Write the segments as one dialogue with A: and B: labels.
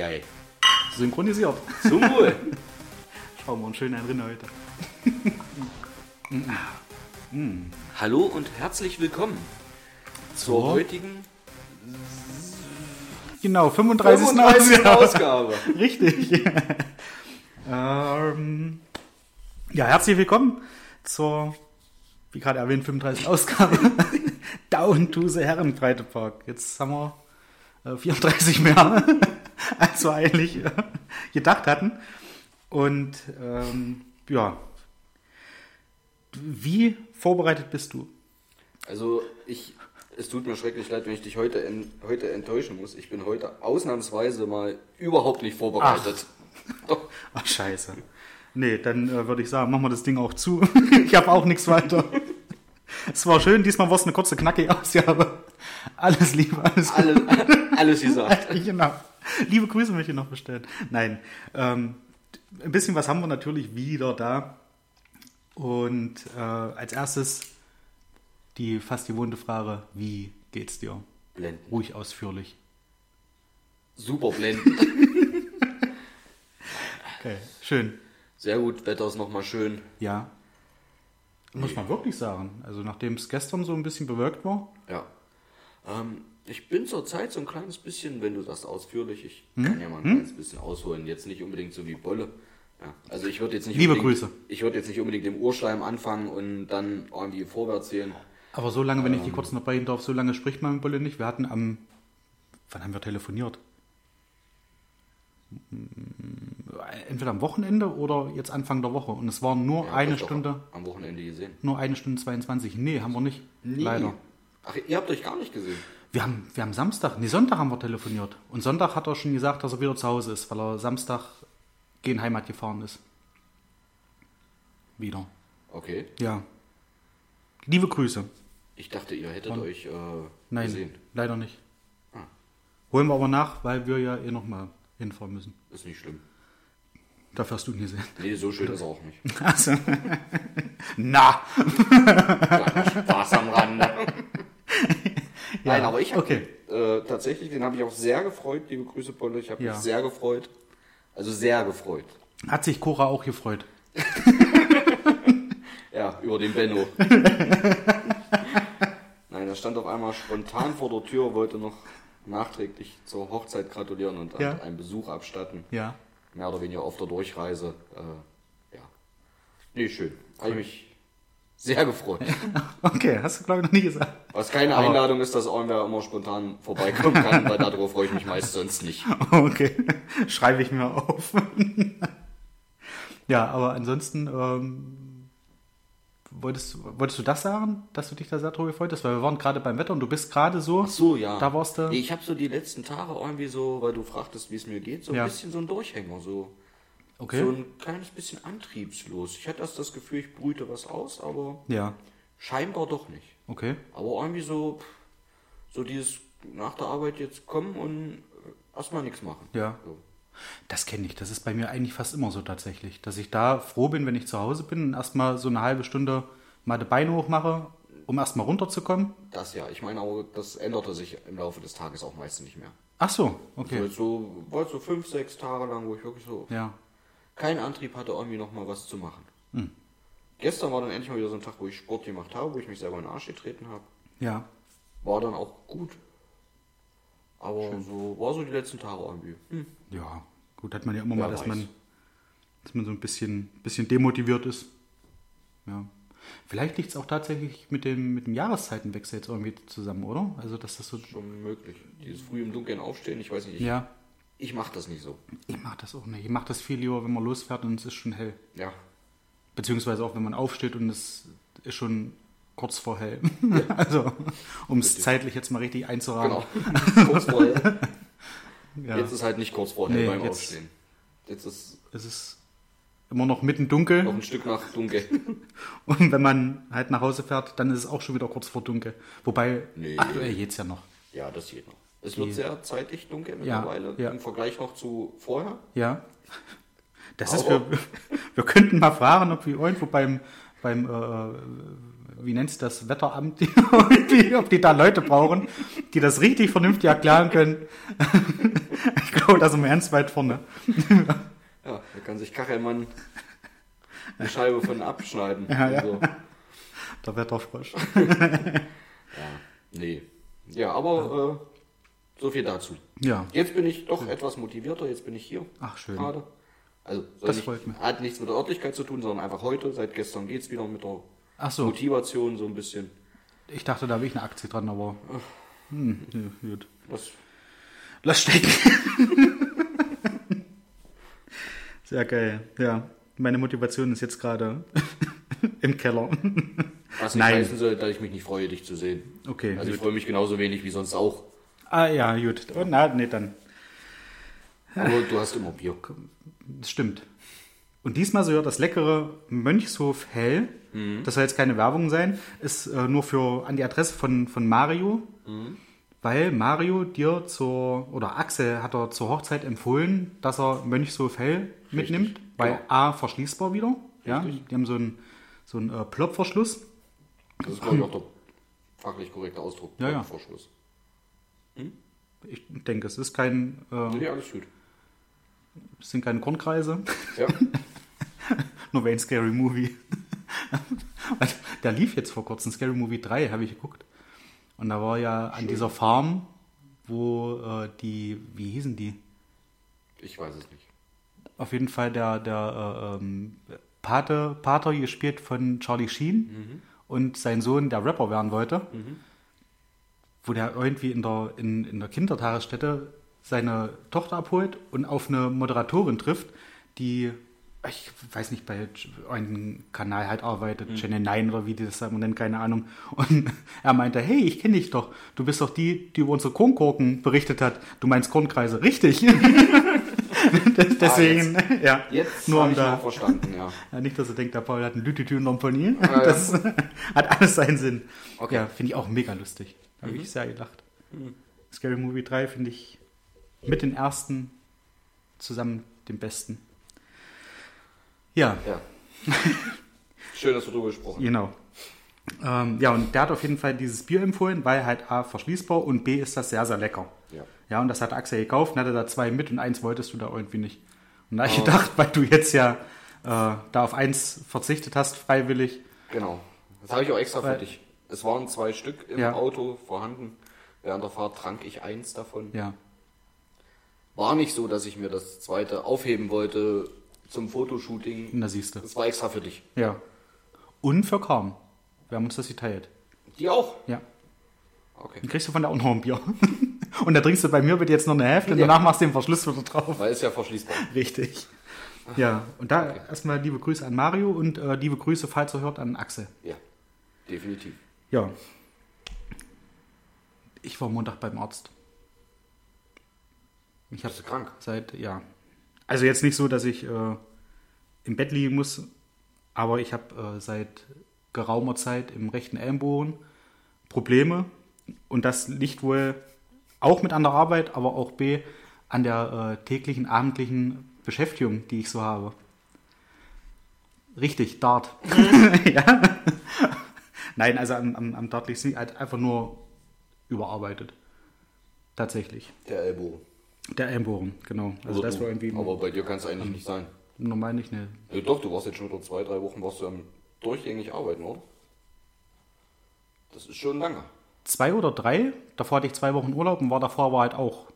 A: Eieiei.
B: Synchronisiert.
A: Zum Wohl.
B: Schauen wir uns schön einen heute.
A: Hallo und herzlich willkommen zur
B: So.
A: heutigen
B: Genau, 35.
A: 35.
B: Ausgabe. Richtig. ähm, ja, herzlich willkommen zur, wie gerade erwähnt, 35. Ausgabe Down to the Herrenbreitepark. Jetzt haben wir äh, 34 mehr, als wir eigentlich äh, gedacht hatten. Und ähm, ja, wie vorbereitet bist du?
A: Also ich, es tut mir schrecklich leid, wenn ich dich heute, en, heute enttäuschen muss. Ich bin heute ausnahmsweise mal überhaupt nicht vorbereitet. Doch.
B: Ach, scheiße. Nee, dann äh, würde ich sagen, machen wir das Ding auch zu. ich habe auch nichts weiter. Es war schön, diesmal war es eine kurze, knackige Ausgabe. Alles Liebe, alles
A: Alles, alles gesagt.
B: genau. Liebe Grüße möchte ich noch bestellen. Nein, ähm, ein bisschen was haben wir natürlich wieder da. Und äh, als erstes die fast gewohnte Frage, wie geht's dir?
A: Blenden.
B: Ruhig ausführlich.
A: Super blenden.
B: Okay, schön.
A: Sehr gut, Wetter ist nochmal schön.
B: Ja. Muss man wirklich sagen. Also nachdem es gestern so ein bisschen bewölkt war.
A: Ja. Ähm, ich bin zurzeit so ein kleines bisschen, wenn du das ausführlich, ich
B: Hm?
A: kann ja mal ein kleines bisschen ausholen, jetzt nicht unbedingt so wie Bolle. Ja, also ich würde jetzt nicht
B: Liebe
A: unbedingt,
B: Grüße.
A: Ich würde jetzt nicht unbedingt im Urschleim anfangen und dann irgendwie vorwärts gehen.
B: Aber so lange, wenn
A: Ähm.
B: ich die kurz noch beißen darf, so lange spricht man mit Bolle nicht. Wir hatten am, wann haben wir telefoniert? Entweder am Wochenende oder jetzt Anfang der Woche. Und es war nur
A: Ja,
B: eine Stunde,
A: Am Wochenende gesehen.
B: nur eine Stunde 22. Nee, haben wir nicht. Leider.
A: Ach, ihr habt euch gar nicht gesehen.
B: Wir haben, wir haben Samstag, nee, Sonntag haben wir telefoniert. Und Sonntag hat er schon gesagt, dass er wieder zu Hause ist, weil er Samstag gegen Heimat gefahren ist. Wieder.
A: Okay.
B: Ja. Liebe Grüße.
A: Ich dachte, ihr hättet euch äh,
B: Nein,
A: gesehen.
B: leider nicht.
A: Ah.
B: Holen wir aber nach, weil wir ja eh nochmal hinfahren müssen.
A: Ist nicht schlimm.
B: Dafür hast du ihn gesehen.
A: Nee, so schön ist er auch nicht.
B: Also. Na!
A: Spaß am Rande. Nein, aber ich habe
B: okay.
A: äh, tatsächlich, den habe ich auch sehr gefreut, liebe Grüße, Bolle. Ich habe
B: Ja.
A: mich sehr gefreut. Also sehr gefreut.
B: Hat sich Cora auch gefreut.
A: Ja, über den Benno. Nein, er stand auf einmal spontan vor der Tür, wollte noch nachträglich zur Hochzeit gratulieren und
B: Ja.
A: einen Besuch abstatten.
B: Ja.
A: Mehr oder weniger auf der Durchreise. Äh, ja. Nee, schön. Habe ich mich sehr gefreut.
B: Okay, hast du glaube ich noch nie gesagt.
A: Was keine
B: Aber-
A: Einladung ist, dass irgendwer immer spontan vorbeikommen kann, weil darüber freue ich mich meist sonst nicht.
B: Okay, schreibe ich mir auf. ja, aber ansonsten, ähm, wolltest, wolltest du das sagen, dass du dich da sehr drüber gefreut hast? Weil wir waren gerade beim Wetter und du bist gerade so.
A: Ach so, ja.
B: Da warst du.
A: Ich habe so die letzten Tage irgendwie so, weil du fragtest, wie es mir geht, so ein
B: Ja.
A: bisschen so ein Durchhänger, so,
B: Okay.
A: so ein kleines bisschen antriebslos. Ich hatte erst das Gefühl, ich brüte was aus, aber
B: Ja,
A: scheinbar doch nicht.
B: okay.
A: Aber irgendwie so, so dieses nach der Arbeit jetzt kommen und äh, erstmal nichts machen.
B: Ja.
A: So.
B: Das kenne ich. Das ist bei mir eigentlich fast immer so tatsächlich. Dass ich da froh bin, wenn ich zu Hause bin und erstmal so eine halbe Stunde mal die Beine hochmache, um erstmal runterzukommen.
A: Das ja. Ich meine, aber das änderte sich im Laufe des Tages auch meistens nicht mehr.
B: Ach so, okay.
A: jetzt so, war so fünf, sechs Tage lang, wo ich wirklich so
B: Ja.
A: Keinen Antrieb hatte, irgendwie noch mal was zu machen.
B: Hm.
A: Gestern war dann endlich mal wieder so ein Tag, wo ich Sport gemacht habe, wo ich mich selber in den Arsch getreten habe.
B: Ja.
A: War dann auch gut. Aber so war so die letzten Tage irgendwie. Hm.
B: Ja. Gut, hat man ja immer
A: Wer
B: mal, dass
A: weiß.
B: man, dass man so ein bisschen, bisschen demotiviert ist. Ja. Vielleicht liegt es auch tatsächlich mit dem, mit dem Jahreszeitenwechsel jetzt irgendwie zusammen, oder? Also, dass das so.
A: Schon möglich. Dieses früh im Dunkeln aufstehen, ich weiß nicht. Ich,
B: Ja.
A: Ich mache das nicht so.
B: Ich mache das auch nicht. Ich mache das viel lieber, wenn man losfährt und es ist schon hell.
A: Ja.
B: Beziehungsweise auch, wenn man aufsteht und es ist schon kurz vor hell. also, um es zeitlich jetzt mal richtig einzurahmen.
A: Genau. kurz vor hell.
B: Ja.
A: Jetzt ist halt nicht kurz vor hell
B: Nee,
A: beim
B: jetzt-
A: Aufstehen. Jetzt ist
B: Es ist immer noch mitten dunkel.
A: noch ein Stück nach dunkel.
B: Und wenn man halt nach Hause fährt, dann ist es auch schon wieder kurz vor dunkel. Wobei,
A: Nee.
B: aktuell geht's ja noch.
A: ja, das geht noch. Es wird sehr zeitig dunkel
B: Ja,
A: mittlerweile
B: ja.
A: im Vergleich noch zu vorher.
B: Ja. Das ist,
A: Aber-
B: wir, wir könnten mal fragen, ob wir irgendwo beim, beim äh, wie nennt sich das, Wetteramt, die, ob die da Leute brauchen, die das richtig vernünftig erklären können. ich glaube, da sind wir ganz weit vorne.
A: Ja, da kann sich Kachelmann eine Scheibe von abschneiden.
B: Ja, ja.
A: Also,
B: Der Wetterfrosch.
A: nee. Ja, aber äh, so viel dazu.
B: Ja,
A: Jetzt bin ich doch etwas motivierter, jetzt bin ich hier.
B: Ach, schön.
A: Gerade. Also
B: Das
A: nicht,
B: freut mich.
A: hat nichts mit der Örtlichkeit zu tun, sondern einfach heute, seit gestern geht es wieder mit der
B: ach so.
A: Motivation so ein bisschen.
B: Ich dachte, da habe ich eine Aktie dran, aber. Hm, ja, gut.
A: Das,
B: Lass stecken. Sehr geil, ja. Meine Motivation ist jetzt gerade im Keller.
A: was nicht
B: Nein.
A: heißen soll, dass ich mich nicht freue, dich zu sehen.
B: Okay,
A: Also ich
B: gut.
A: freue mich genauso wenig wie sonst auch.
B: Ah ja, gut. Oh, na, nee, dann.
A: Aber du hast immer Bier.
B: Das stimmt. Und diesmal soll das leckere Mönchshof Hell, das soll jetzt keine Werbung sein, ist äh, nur für an die Adresse von, von Mario, weil Mario dir zur, oder Axel hat er zur Hochzeit empfohlen, dass er Mönchshof Hell mitnimmt, weil
A: genau.
B: A, verschließbar wieder, ja, die haben so einen, so einen äh, Plopverschluss.
A: Das ist, glaube ich, auch der fachlich korrekte Ausdruck.
B: Ja, ja. Ich denke, es ist kein, äh,
A: Nee, alles gut.
B: es sind keine Kornkreise.
A: Ja.
B: Nur Wayne Scary Movie. Der lief jetzt vor kurzem, Scary Movie 3, habe ich geguckt. Und da war ja an dieser Farm, wo äh, die, wie hießen die?
A: Ich weiß es nicht.
B: Auf jeden Fall der, der äh, ähm, Pate, Pater gespielt von Charlie Sheen und sein Sohn, der Rapper werden wollte. Wo der irgendwie in der, in, in der Kindertagesstätte seine Tochter abholt und auf eine Moderatorin trifft, die, ich weiß nicht, bei einem Kanal halt arbeitet, Channel 9 oder wie die das immer nennen, keine Ahnung. Und er meinte, hey, ich kenne dich doch. Du bist doch die, die über unsere Kornkorken berichtet hat. Du meinst Kornkreise. Richtig. Deswegen, ja.
A: Jetzt
B: Nur
A: habe
B: um
A: ich
B: da,
A: verstanden, ja.
B: ja, nicht, dass er denkt, der Paul hat einen Lütitü in Pony.
A: Ah, ja.
B: Das hat alles seinen Sinn.
A: Okay.
B: Ja, finde ich auch mega lustig. Da habe ich sehr gelacht. Scary Movie 3 finde ich mit den ersten zusammen den besten. Ja,
A: Ja. Schön, dass wir drüber gesprochen haben.
B: genau. Ähm, ja, und der hat auf jeden Fall dieses Bier empfohlen, weil halt A, verschließbar und B, ist das sehr, sehr lecker.
A: Ja.
B: Ja, und das hat Axel gekauft und hatte da zwei mit und eins wolltest du da irgendwie nicht. Und da habe ich gedacht, weil du jetzt ja äh, da auf eins verzichtet hast, freiwillig.
A: Genau. Das habe ich auch extra
B: Weil-
A: für dich. Es waren zwei Stück im
B: Ja.
A: Auto vorhanden. Während der Fahrt trank ich eins davon.
B: Ja.
A: War nicht so, dass ich mir das zweite aufheben wollte zum Fotoshooting.
B: Na siehst du.
A: Das war extra für dich.
B: Ja. Und für Karm. Wir haben uns das geteilt.
A: Die auch?
B: Ja.
A: Okay.
B: Dann kriegst du von der auch noch ein Bier. Und da trinkst du bei mir bitte jetzt noch eine Hälfte und
A: Ja.
B: danach machst du den Verschluss wieder drauf.
A: Weil es ja verschließbar.
B: Richtig. Ja, und da erstmal liebe Grüße an Mario und äh, liebe Grüße, falls er hört, an Axel.
A: Ja. Definitiv.
B: Ja. Ich war Montag beim Arzt. Ich habe
A: Bist du krank?
B: seit, ja. Also jetzt nicht so, dass ich äh, im Bett liegen muss, aber ich habe äh, seit geraumer Zeit im rechten Ellenbogen Probleme und das liegt wohl auch mit an der Arbeit, aber auch B an der äh, täglichen, abendlichen Beschäftigung, die ich so habe. Richtig, Dart. ja. Nein, also am, am, am es nicht, halt einfach nur überarbeitet. Tatsächlich.
A: Der Ellbogen.
B: Der Ellenbogen, genau. Also
A: Oder
B: das
A: du.
B: war irgendwie
A: Aber bei dir kann es eigentlich nicht sein.
B: normal nicht eine.
A: Ja, doch, du warst jetzt schon wieder zwei, drei Wochen warst du am durchgängig arbeiten, oder? Das ist schon lange.
B: Zwei oder drei. Davor hatte ich zwei Wochen Urlaub und war davor aber halt auch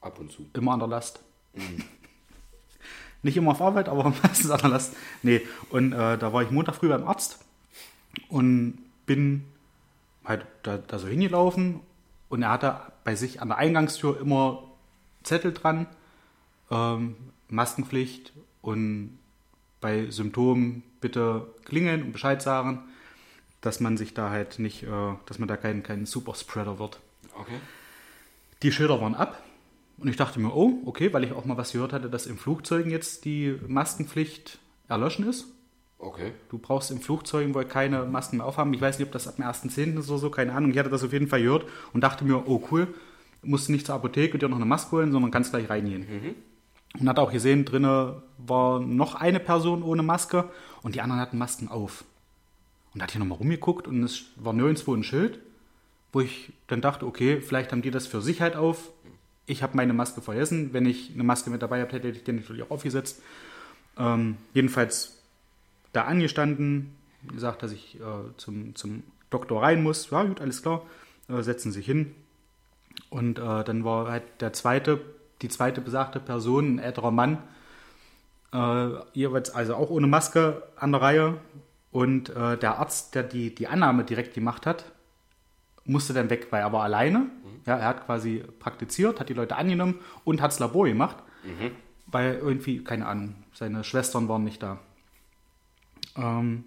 A: Ab und zu.
B: immer an der Last. Nicht immer auf Arbeit, aber meistens an der Last. Nee, und äh, da war ich Montag früh beim Arzt und bin halt da, da so hingelaufen und er hatte bei sich an der Eingangstür immer Zettel dran, ähm, Maskenpflicht und bei Symptomen bitte klingeln und Bescheid sagen, dass man sich da halt nicht, äh, dass man da kein, kein Superspreader wird.
A: Okay.
B: Die Schilder waren ab und ich dachte mir, oh, okay, weil ich auch mal was gehört hatte, dass im Flugzeugen jetzt die Maskenpflicht erloschen ist.
A: Okay.
B: Du brauchst im Flugzeugen wohl keine Masken mehr aufhaben. Ich weiß nicht, ob das ab dem 1.10. ist oder so, keine Ahnung. Ich hatte das auf jeden Fall gehört und dachte mir, oh cool, musst du nicht zur Apotheke und dir noch eine Maske holen, sondern kannst gleich reingehen. Und hat auch gesehen, drinnen war noch eine Person ohne Maske und die anderen hatten Masken auf. Und hat hier nochmal rumgeguckt und es war nirgendwo ein Schild, wo ich dann dachte, okay, vielleicht haben die das für Sicherheit auf. Ich habe meine Maske vergessen. Wenn ich eine Maske mit dabei habe, hätte ich den natürlich auch aufgesetzt. Ähm, jedenfalls da angestanden, gesagt, dass ich äh, zum, zum Doktor rein muss. Ja, gut, alles klar. Äh, setzen sich hin. Und äh, dann war halt der zweite, die zweite besagte Person, ein älterer Mann, äh, jeweils also auch ohne Maske an der Reihe. Und äh, der Arzt, der die, die Annahme direkt gemacht hat, musste dann weg, weil er war alleine. Mhm. Ja, er hat quasi praktiziert, hat die Leute angenommen und hat das Labor gemacht, mhm. weil irgendwie, keine Ahnung, seine Schwestern waren nicht da. Ähm,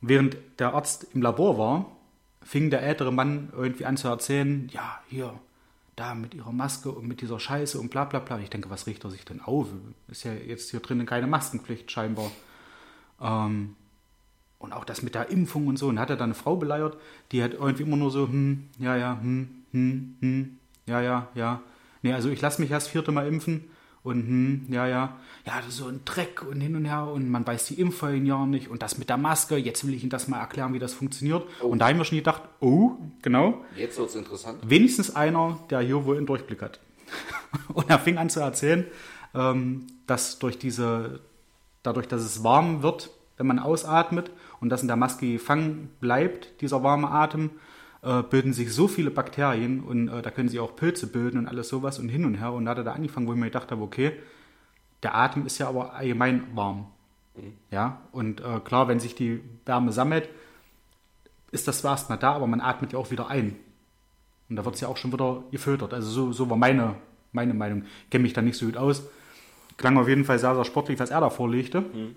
B: während der Arzt im Labor war, fing der ältere Mann irgendwie an zu erzählen, ja, hier, da mit ihrer Maske und mit dieser Scheiße und bla bla bla. Ich denke, was riecht er sich denn auf? Ist ja jetzt hier drinnen keine Maskenpflicht scheinbar. Ähm, und auch das mit der Impfung und so. Und hat er dann eine Frau beleiert, die hat irgendwie immer nur so, hm, ja, ja, hm, hm, hm, ja, ja, ja. Nee, also ich lasse mich erst vierte Mal impfen und hm, ja, ja, ja, so ein Dreck und hin und her und man weiß die Impffolgen ja nicht und das mit der Maske, jetzt will ich Ihnen das mal erklären, wie das funktioniert. Oh. Und da haben wir schon gedacht, oh, genau.
A: Jetzt wird es interessant.
B: Wenigstens einer, der hier wohl einen Durchblick hat. und er fing an zu erzählen, ähm, dass durch diese, dadurch, dass es warm wird, wenn man ausatmet und das in der Maske gefangen bleibt, dieser warme Atem, äh, bilden sich so viele Bakterien und äh, da können sie auch Pilze bilden und alles sowas und hin und her. Und da hat er da angefangen, wo ich mir gedacht habe, okay, der Atem ist ja aber allgemein warm. Mhm. Ja, und äh, klar, wenn sich die Wärme sammelt, ist das zwar erstmal da, aber man atmet ja auch wieder ein. Und da wird es ja auch schon wieder gefiltert. Also so, so war meine, meine Meinung. Ich kenne mich da nicht so gut aus. Klang auf jeden Fall sehr, sehr sportlich, was er da vorlegte. Mhm.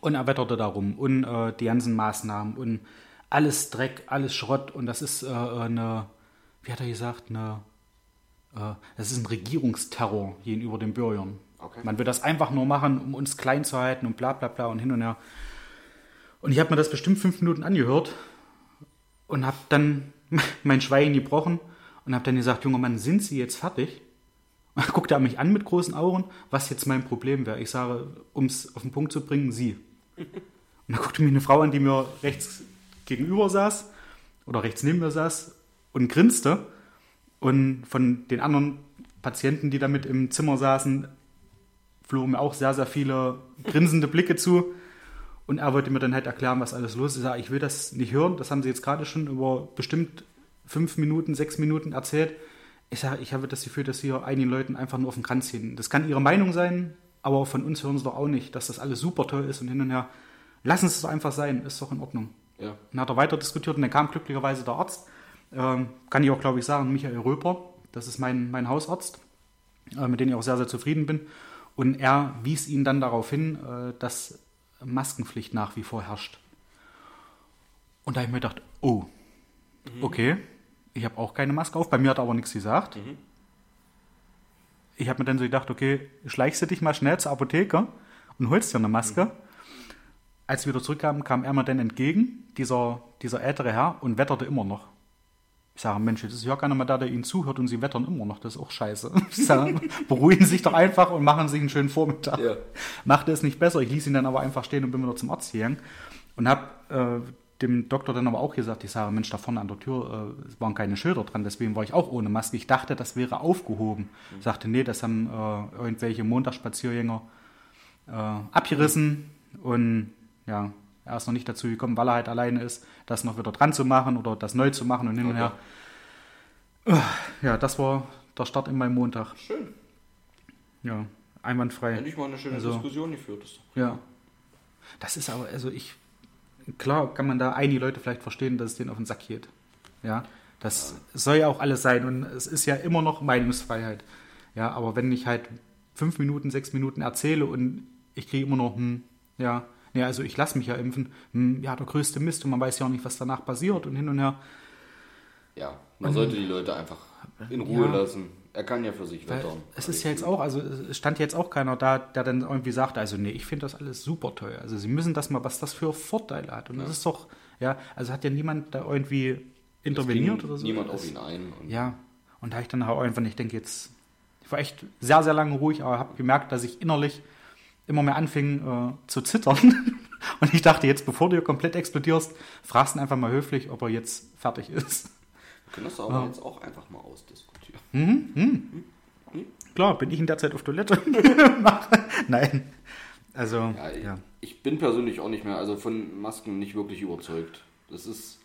B: Und er wetterte darum und äh, die ganzen Maßnahmen und alles Dreck, alles Schrott. Und das ist äh, eine, wie hat er gesagt, eine, äh, das ist ein Regierungsterror gegenüber den Bürgern. Okay. Man will das einfach nur machen, um uns klein zu halten und bla bla bla und hin und her. Und ich habe mir das bestimmt fünf Minuten angehört und habe dann mein Schweigen gebrochen und habe dann gesagt, junger Mann, sind Sie jetzt fertig? Und dann guckte er mich an mit großen Augen, was jetzt mein Problem wäre. Ich sage, um es auf den Punkt zu bringen, Sie. Und dann guckte mich eine Frau an, die mir rechts gegenüber saß oder rechts neben mir saß und grinste. Und von den anderen Patienten, die da mit im Zimmer saßen, flogen mir auch sehr, sehr viele grinsende Blicke zu. Und er wollte mir dann halt erklären, was alles los ist. Ich sage, ich will das nicht hören. Das haben sie jetzt gerade schon über bestimmt fünf Minuten, sechs Minuten erzählt. Ich sage, ich habe das Gefühl, dass hier einigen Leuten einfach nur auf den Kranz gehen. Das kann ihre Meinung sein, aber von uns hören sie doch auch nicht, dass das alles super toll ist und hin und her. Lassen Sie es doch einfach sein, ist doch in Ordnung. Ja. Dann hat er weiter diskutiert und dann kam glücklicherweise der Arzt. Ähm, kann ich auch, glaube ich, sagen, Michael Röper. Das ist mein, mein Hausarzt, äh, mit dem ich auch sehr, sehr zufrieden bin. Und er wies ihn dann darauf hin, äh, dass Maskenpflicht nach wie vor herrscht. Und da habe ich mir gedacht, oh, mhm. okay, ich habe auch keine Maske auf. Bei mir hat er aber nichts gesagt. Mhm ich habe mir dann so gedacht, okay, schleichst du dich mal schnell zur Apotheke und holst dir eine Maske. Mhm. Als wir wieder zurückkamen, kam er mir dann entgegen, dieser, dieser ältere Herr, und wetterte immer noch. Ich sage, Mensch, jetzt ist ja keiner mehr da, der ihnen zuhört und sie wettern immer noch. Das ist auch scheiße. Ich sage, beruhigen sich doch einfach und machen sich einen schönen Vormittag. Ja. Machte es nicht besser. Ich ließ ihn dann aber einfach stehen und bin wieder zum Arzt gegangen und habe äh, dem Doktor dann aber auch gesagt, ich sage, Mensch, da vorne an der Tür äh, waren keine Schilder dran, deswegen war ich auch ohne Maske. Ich dachte, das wäre aufgehoben. Mhm. Ich sagte, nee, das haben äh, irgendwelche Montagsspaziergänger äh, abgerissen und ja, er ist noch nicht dazu gekommen, weil er halt alleine ist, das noch wieder dran zu machen oder das neu zu machen und hin okay. und her. Ja, das war der Start in meinem Montag.
A: Schön.
B: Ja, einwandfrei.
A: Endlich mal eine schöne also, Diskussion geführt.
B: Ja. Das ist aber, also ich klar kann man da einige Leute vielleicht verstehen, dass es denen auf den Sack geht. Ja, das ja. soll ja auch alles sein und es ist ja immer noch Meinungsfreiheit. Ja, aber wenn ich halt fünf Minuten, sechs Minuten erzähle und ich kriege immer noch, hm, ja, ja, also ich lasse mich ja impfen, hm, ja, der größte Mist und man weiß ja auch nicht, was danach passiert und hin und her.
A: Ja, man und, sollte die Leute einfach in Ruhe ja, lassen. Er kann ja für sich wettern.
B: Es ist ja jetzt auch, also es stand jetzt auch keiner da, der dann irgendwie sagt, also nee, ich finde das alles super teuer. Also sie müssen das mal, was das für Vorteile hat. Und ja. das ist doch, ja, also hat ja niemand da irgendwie interveniert oder so.
A: Niemand auf ihn ein.
B: Und ja, und da habe ich dann auch einfach, ich denke jetzt, ich war echt sehr, sehr lange ruhig, aber habe gemerkt, dass ich innerlich immer mehr anfing äh, zu zittern. Und ich dachte jetzt, bevor du komplett explodierst, fragst ihn einfach mal höflich, ob er jetzt fertig ist.
A: Wir können das aber ja. jetzt auch einfach mal ausdiskutieren.
B: Mhm, mhm. Hm? Klar, bin ich in der Zeit auf Toilette? Nein. Also,
A: ja, ja. Ich bin persönlich auch nicht mehr, also von Masken nicht wirklich überzeugt. Das ist,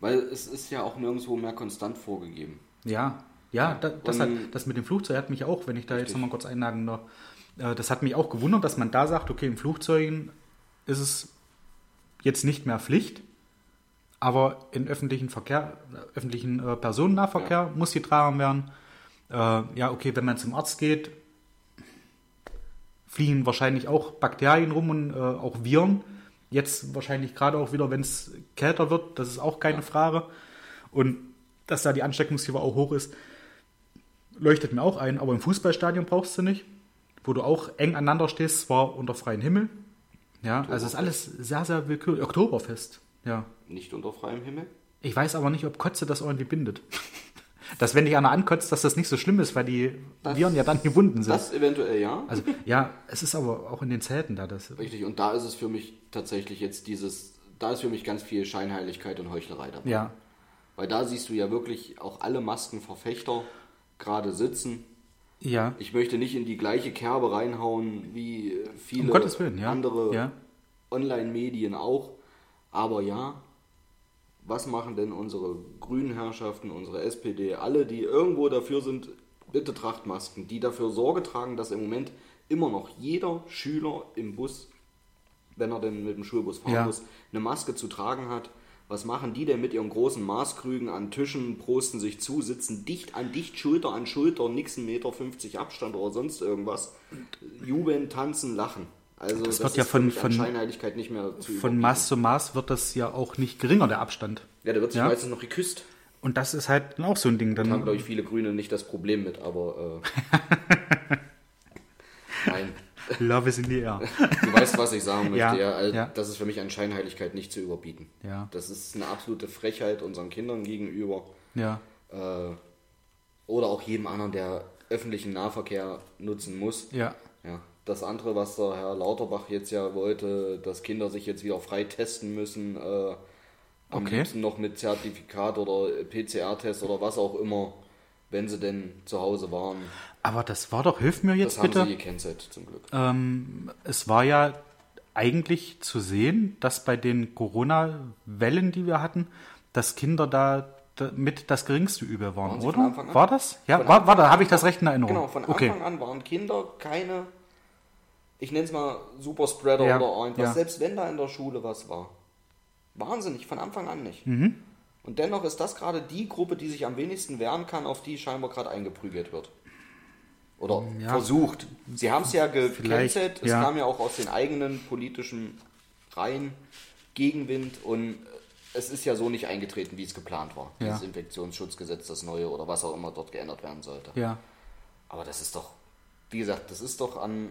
A: weil es ist ja auch nirgendwo mehr konstant vorgegeben.
B: Ja, ja, da, das, hat, das mit dem Flugzeug hat mich auch, wenn ich da richtig. jetzt nochmal kurz einhaken darf, das hat mich auch gewundert, dass man da sagt, okay, in Flugzeugen ist es jetzt nicht mehr Pflicht, aber in öffentlichen Verkehr, öffentlichen äh, Personennahverkehr ja. muss getragen werden. Äh, ja, okay, wenn man zum Arzt geht, fliegen wahrscheinlich auch Bakterien rum und äh, auch Viren. Jetzt wahrscheinlich gerade auch wieder, wenn es kälter wird, das ist auch keine ja. Frage. Und dass da die Ansteckungsgefahr auch hoch ist, leuchtet mir auch ein. Aber im Fußballstadion brauchst du nicht, wo du auch eng aneinander stehst, zwar unter freiem Himmel. Ja, also ist alles sehr, sehr willkürlich. Oktoberfest, ja.
A: Nicht unter freiem Himmel?
B: Ich weiß aber nicht, ob Kotze das irgendwie bindet. dass wenn dich einer ankotzt, dass das nicht so schlimm ist, weil die das, Viren ja dann gebunden sind.
A: Das eventuell, ja.
B: Also ja, es ist aber auch in den Zelten da. Das
A: Richtig, und da ist es für mich tatsächlich jetzt dieses, da ist für mich ganz viel Scheinheiligkeit und Heuchlerei dabei.
B: Ja.
A: Weil da siehst du ja wirklich auch alle Maskenverfechter gerade sitzen.
B: Ja.
A: Ich möchte nicht in die gleiche Kerbe reinhauen wie viele
B: um Willen, ja.
A: andere
B: ja.
A: Online-Medien auch. Aber ja, was machen denn unsere grünen Herrschaften, unsere SPD, alle, die irgendwo dafür sind, bitte Trachtmasken, die dafür Sorge tragen, dass im Moment immer noch jeder Schüler im Bus, wenn er denn mit dem Schulbus fahren ja. muss, eine Maske zu tragen hat. Was machen die denn mit ihren großen Maßkrügen an Tischen, prosten sich zu, sitzen dicht an dicht, Schulter an Schulter, nix 1,50 Meter Abstand oder sonst irgendwas, jubeln, tanzen, lachen. Also
B: das, das wird ja von, von
A: Scheinheiligkeit nicht mehr
B: zu Von Maß zu Maß wird das ja auch nicht geringer, der Abstand.
A: Ja, der wird sich ja? meistens noch geküsst.
B: Und das ist halt auch so ein Ding.
A: Dann da haben, glaube ich, viele Grüne nicht das Problem mit, aber äh,
B: nein. Love is in the air.
A: Du weißt, was ich sagen möchte.
B: Ja,
A: ja, also,
B: ja.
A: Das ist für mich an Scheinheiligkeit nicht zu überbieten.
B: Ja.
A: Das ist eine absolute Frechheit unseren Kindern gegenüber.
B: Ja.
A: Äh, oder auch jedem anderen, der öffentlichen Nahverkehr nutzen muss.
B: Ja.
A: Ja. Das andere, was der Herr Lauterbach jetzt ja wollte, dass Kinder sich jetzt wieder frei testen müssen, äh, am
B: okay.
A: liebsten noch mit Zertifikat oder PCR-Test oder was auch immer, wenn sie denn zu Hause waren.
B: Aber das war doch, hilf mir jetzt
A: das
B: bitte.
A: haben sie gekennzeichnet, zum Glück.
B: Ähm, es war ja eigentlich zu sehen, dass bei den Corona-Wellen, die wir hatten, dass Kinder da mit das geringste Übel waren, waren oder? War das? Ja, war, war da, habe ich das recht in Erinnerung.
A: Genau, von Anfang
B: okay.
A: an waren Kinder keine ich nenne es mal Superspreader
B: ja,
A: oder irgendwas,
B: ja.
A: selbst wenn da in der Schule was war. Wahnsinnig, von Anfang an nicht.
B: Mhm.
A: Und dennoch ist das gerade die Gruppe, die sich am wenigsten wehren kann, auf die scheinbar gerade eingeprügelt wird. Oder ja, versucht. Sie haben es ja gecancelt, es kam ja auch aus den eigenen politischen Reihen Gegenwind und es ist ja so nicht eingetreten, wie es geplant war.
B: Ja.
A: Das Infektionsschutzgesetz, das neue oder was auch immer dort geändert werden sollte.
B: Ja.
A: Aber das ist doch, wie gesagt, das ist doch an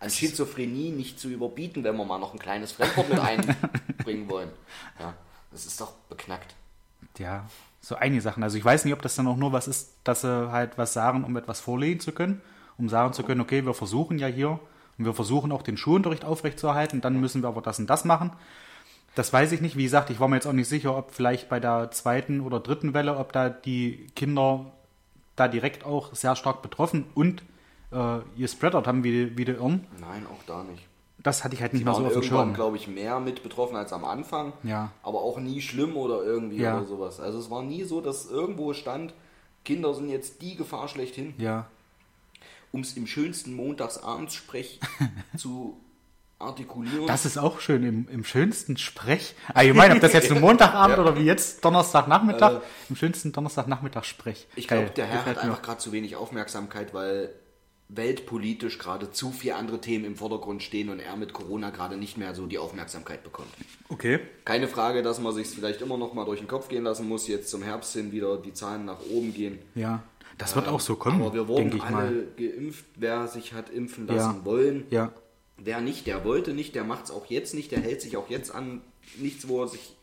A: an Schizophrenie nicht zu überbieten, wenn wir mal noch ein kleines Fremdwort mit einbringen wollen. Ja, das ist doch beknackt.
B: Ja, so einige Sachen. Also ich weiß nicht, ob das dann auch nur was ist, dass sie halt was sagen, um etwas vorlegen zu können, um sagen zu können, okay, wir versuchen ja hier und wir versuchen auch den Schulunterricht aufrechtzuerhalten, dann müssen wir aber das und das machen. Das weiß ich nicht. Wie gesagt, ich war mir jetzt auch nicht sicher, ob vielleicht bei der zweiten oder dritten Welle, ob da die Kinder da direkt auch sehr stark betroffen und äh, gespreadert haben wie, wie die Irren.
A: Nein, auch da nicht.
B: Das hatte ich halt nicht mal so auf dem Schirm.
A: glaube ich, mehr mit betroffen als am Anfang.
B: Ja.
A: Aber auch nie schlimm oder irgendwie
B: ja.
A: oder sowas. Also es war nie so, dass irgendwo stand, Kinder sind jetzt die Gefahr schlechthin.
B: Ja.
A: Um es im schönsten Montagsabendsprech zu artikulieren.
B: Das ist auch schön, im, im schönsten Sprech. Ah, ich meine, ob das jetzt ein Montagabend ja. oder wie jetzt Donnerstagnachmittag, äh, im schönsten Donnerstagnachmittag Sprech.
A: Ich glaube, der Herr hat einfach gerade zu wenig Aufmerksamkeit, weil weltpolitisch gerade zu viele andere Themen im Vordergrund stehen und er mit Corona gerade nicht mehr so die Aufmerksamkeit bekommt.
B: Okay.
A: Keine Frage, dass man sich vielleicht immer noch mal durch den Kopf gehen lassen muss, jetzt zum Herbst hin wieder die Zahlen nach oben gehen.
B: Ja, das wird äh, auch so kommen.
A: Aber wir wurden
B: ich
A: alle
B: mal.
A: geimpft, wer sich hat impfen lassen
B: ja.
A: wollen.
B: Ja.
A: Wer nicht, der wollte nicht, der macht es auch jetzt nicht, der hält sich auch jetzt an nichts, wo er sich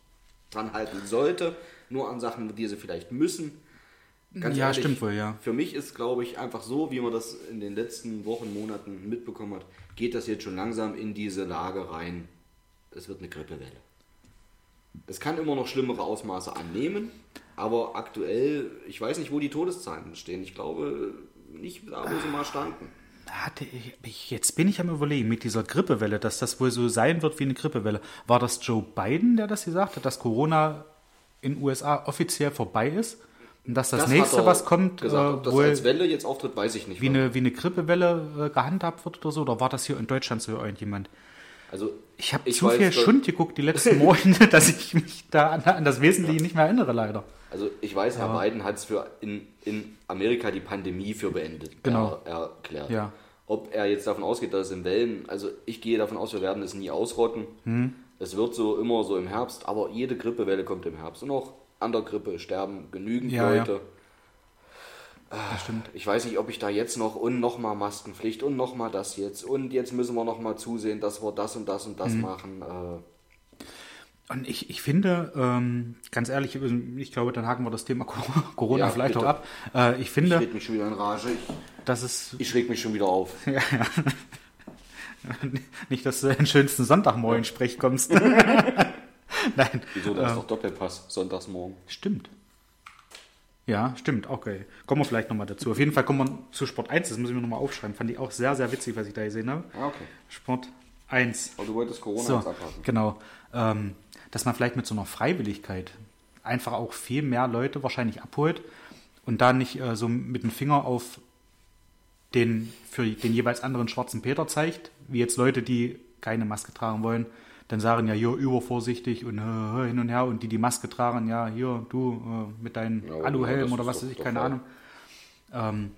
A: dran halten sollte, nur an Sachen, die sie vielleicht müssen. Ganz
B: ja,
A: ehrlich,
B: stimmt wohl, ja.
A: Für mich ist, glaube ich, einfach so, wie man das in den letzten Wochen, Monaten mitbekommen hat, geht das jetzt schon langsam in diese Lage rein. Es wird eine Grippewelle. Es kann immer noch schlimmere Ausmaße annehmen, aber aktuell, ich weiß nicht, wo die Todeszahlen stehen. Ich glaube nicht da, wo sie mal standen.
B: Hatte ich, jetzt bin ich am überlegen mit dieser Grippewelle, dass das wohl so sein wird wie eine Grippewelle. War das Joe Biden, der das gesagt hat, dass Corona in den USA offiziell vorbei ist? Und dass das,
A: hat
B: nächste, was kommt,
A: gesagt,
B: äh,
A: ob das
B: wohl
A: als Welle jetzt auftritt, weiß ich nicht.
B: wie eine, wie eine Grippewelle äh, gehandhabt wird oder so? Oder war das hier in Deutschland so irgendjemand?
A: also,
B: Ich habe zu viel Schund geguckt die letzten Monate, dass ich mich da an, an das Wesentliche nicht mehr erinnere, leider.
A: Also ich weiß, Herr Biden hat es für in, in Amerika die Pandemie für beendet
B: Genau.
A: er, erklärt.
B: Ja.
A: Ob er jetzt davon ausgeht, dass es in Wellen, also ich gehe davon aus, wir werden es nie ausrotten.
B: Hm.
A: Es wird so immer so im Herbst, aber jede Grippewelle kommt im Herbst. Und auch an der Grippe sterben genügend
B: Ja, ja.
A: Leute.
B: Das stimmt.
A: Ich weiß nicht, ob ich da jetzt noch und nochmal Maskenpflicht und nochmal das jetzt und jetzt müssen wir nochmal zusehen, dass wir das und das und das machen. Äh,
B: Und ich, ich finde, ähm, ganz ehrlich, ich glaube, dann haken wir das Thema Corona
A: Ja,
B: vielleicht
A: bitte.
B: auch ab. Äh, ich
A: ich
B: finde,
A: rede mich schon wieder in Rage. Ich,
B: dass es
A: ich reg mich schon wieder auf.
B: nicht, dass du den schönsten Sonntagmorgen sprech kommst. Nein,
A: Wieso, da ist doch Doppelpass, sonntagsmorgen.
B: stimmt. Ja, stimmt, okay. Kommen wir vielleicht nochmal dazu. Auf jeden Fall kommen wir zu Sport 1, das muss ich mir nochmal aufschreiben. Fand ich auch sehr, sehr witzig, was ich da gesehen habe.
A: Ah, okay.
B: Sport 1.
A: Aber du wolltest Corona
B: So,
A: abhaken.
B: genau. Ähm, dass man vielleicht mit so einer Freiwilligkeit einfach auch viel mehr Leute wahrscheinlich abholt und da nicht äh, so mit dem Finger auf den für den jeweils anderen schwarzen Peter zeigt, wie jetzt Leute, die keine Maske tragen wollen, dann sagen ja hier übervorsichtig und äh, hin und her und die die Maske tragen, ja hier du äh, mit deinem
A: Ja,
B: Aluhelm oder was weiß ich, keine. Ahnung. Ähm,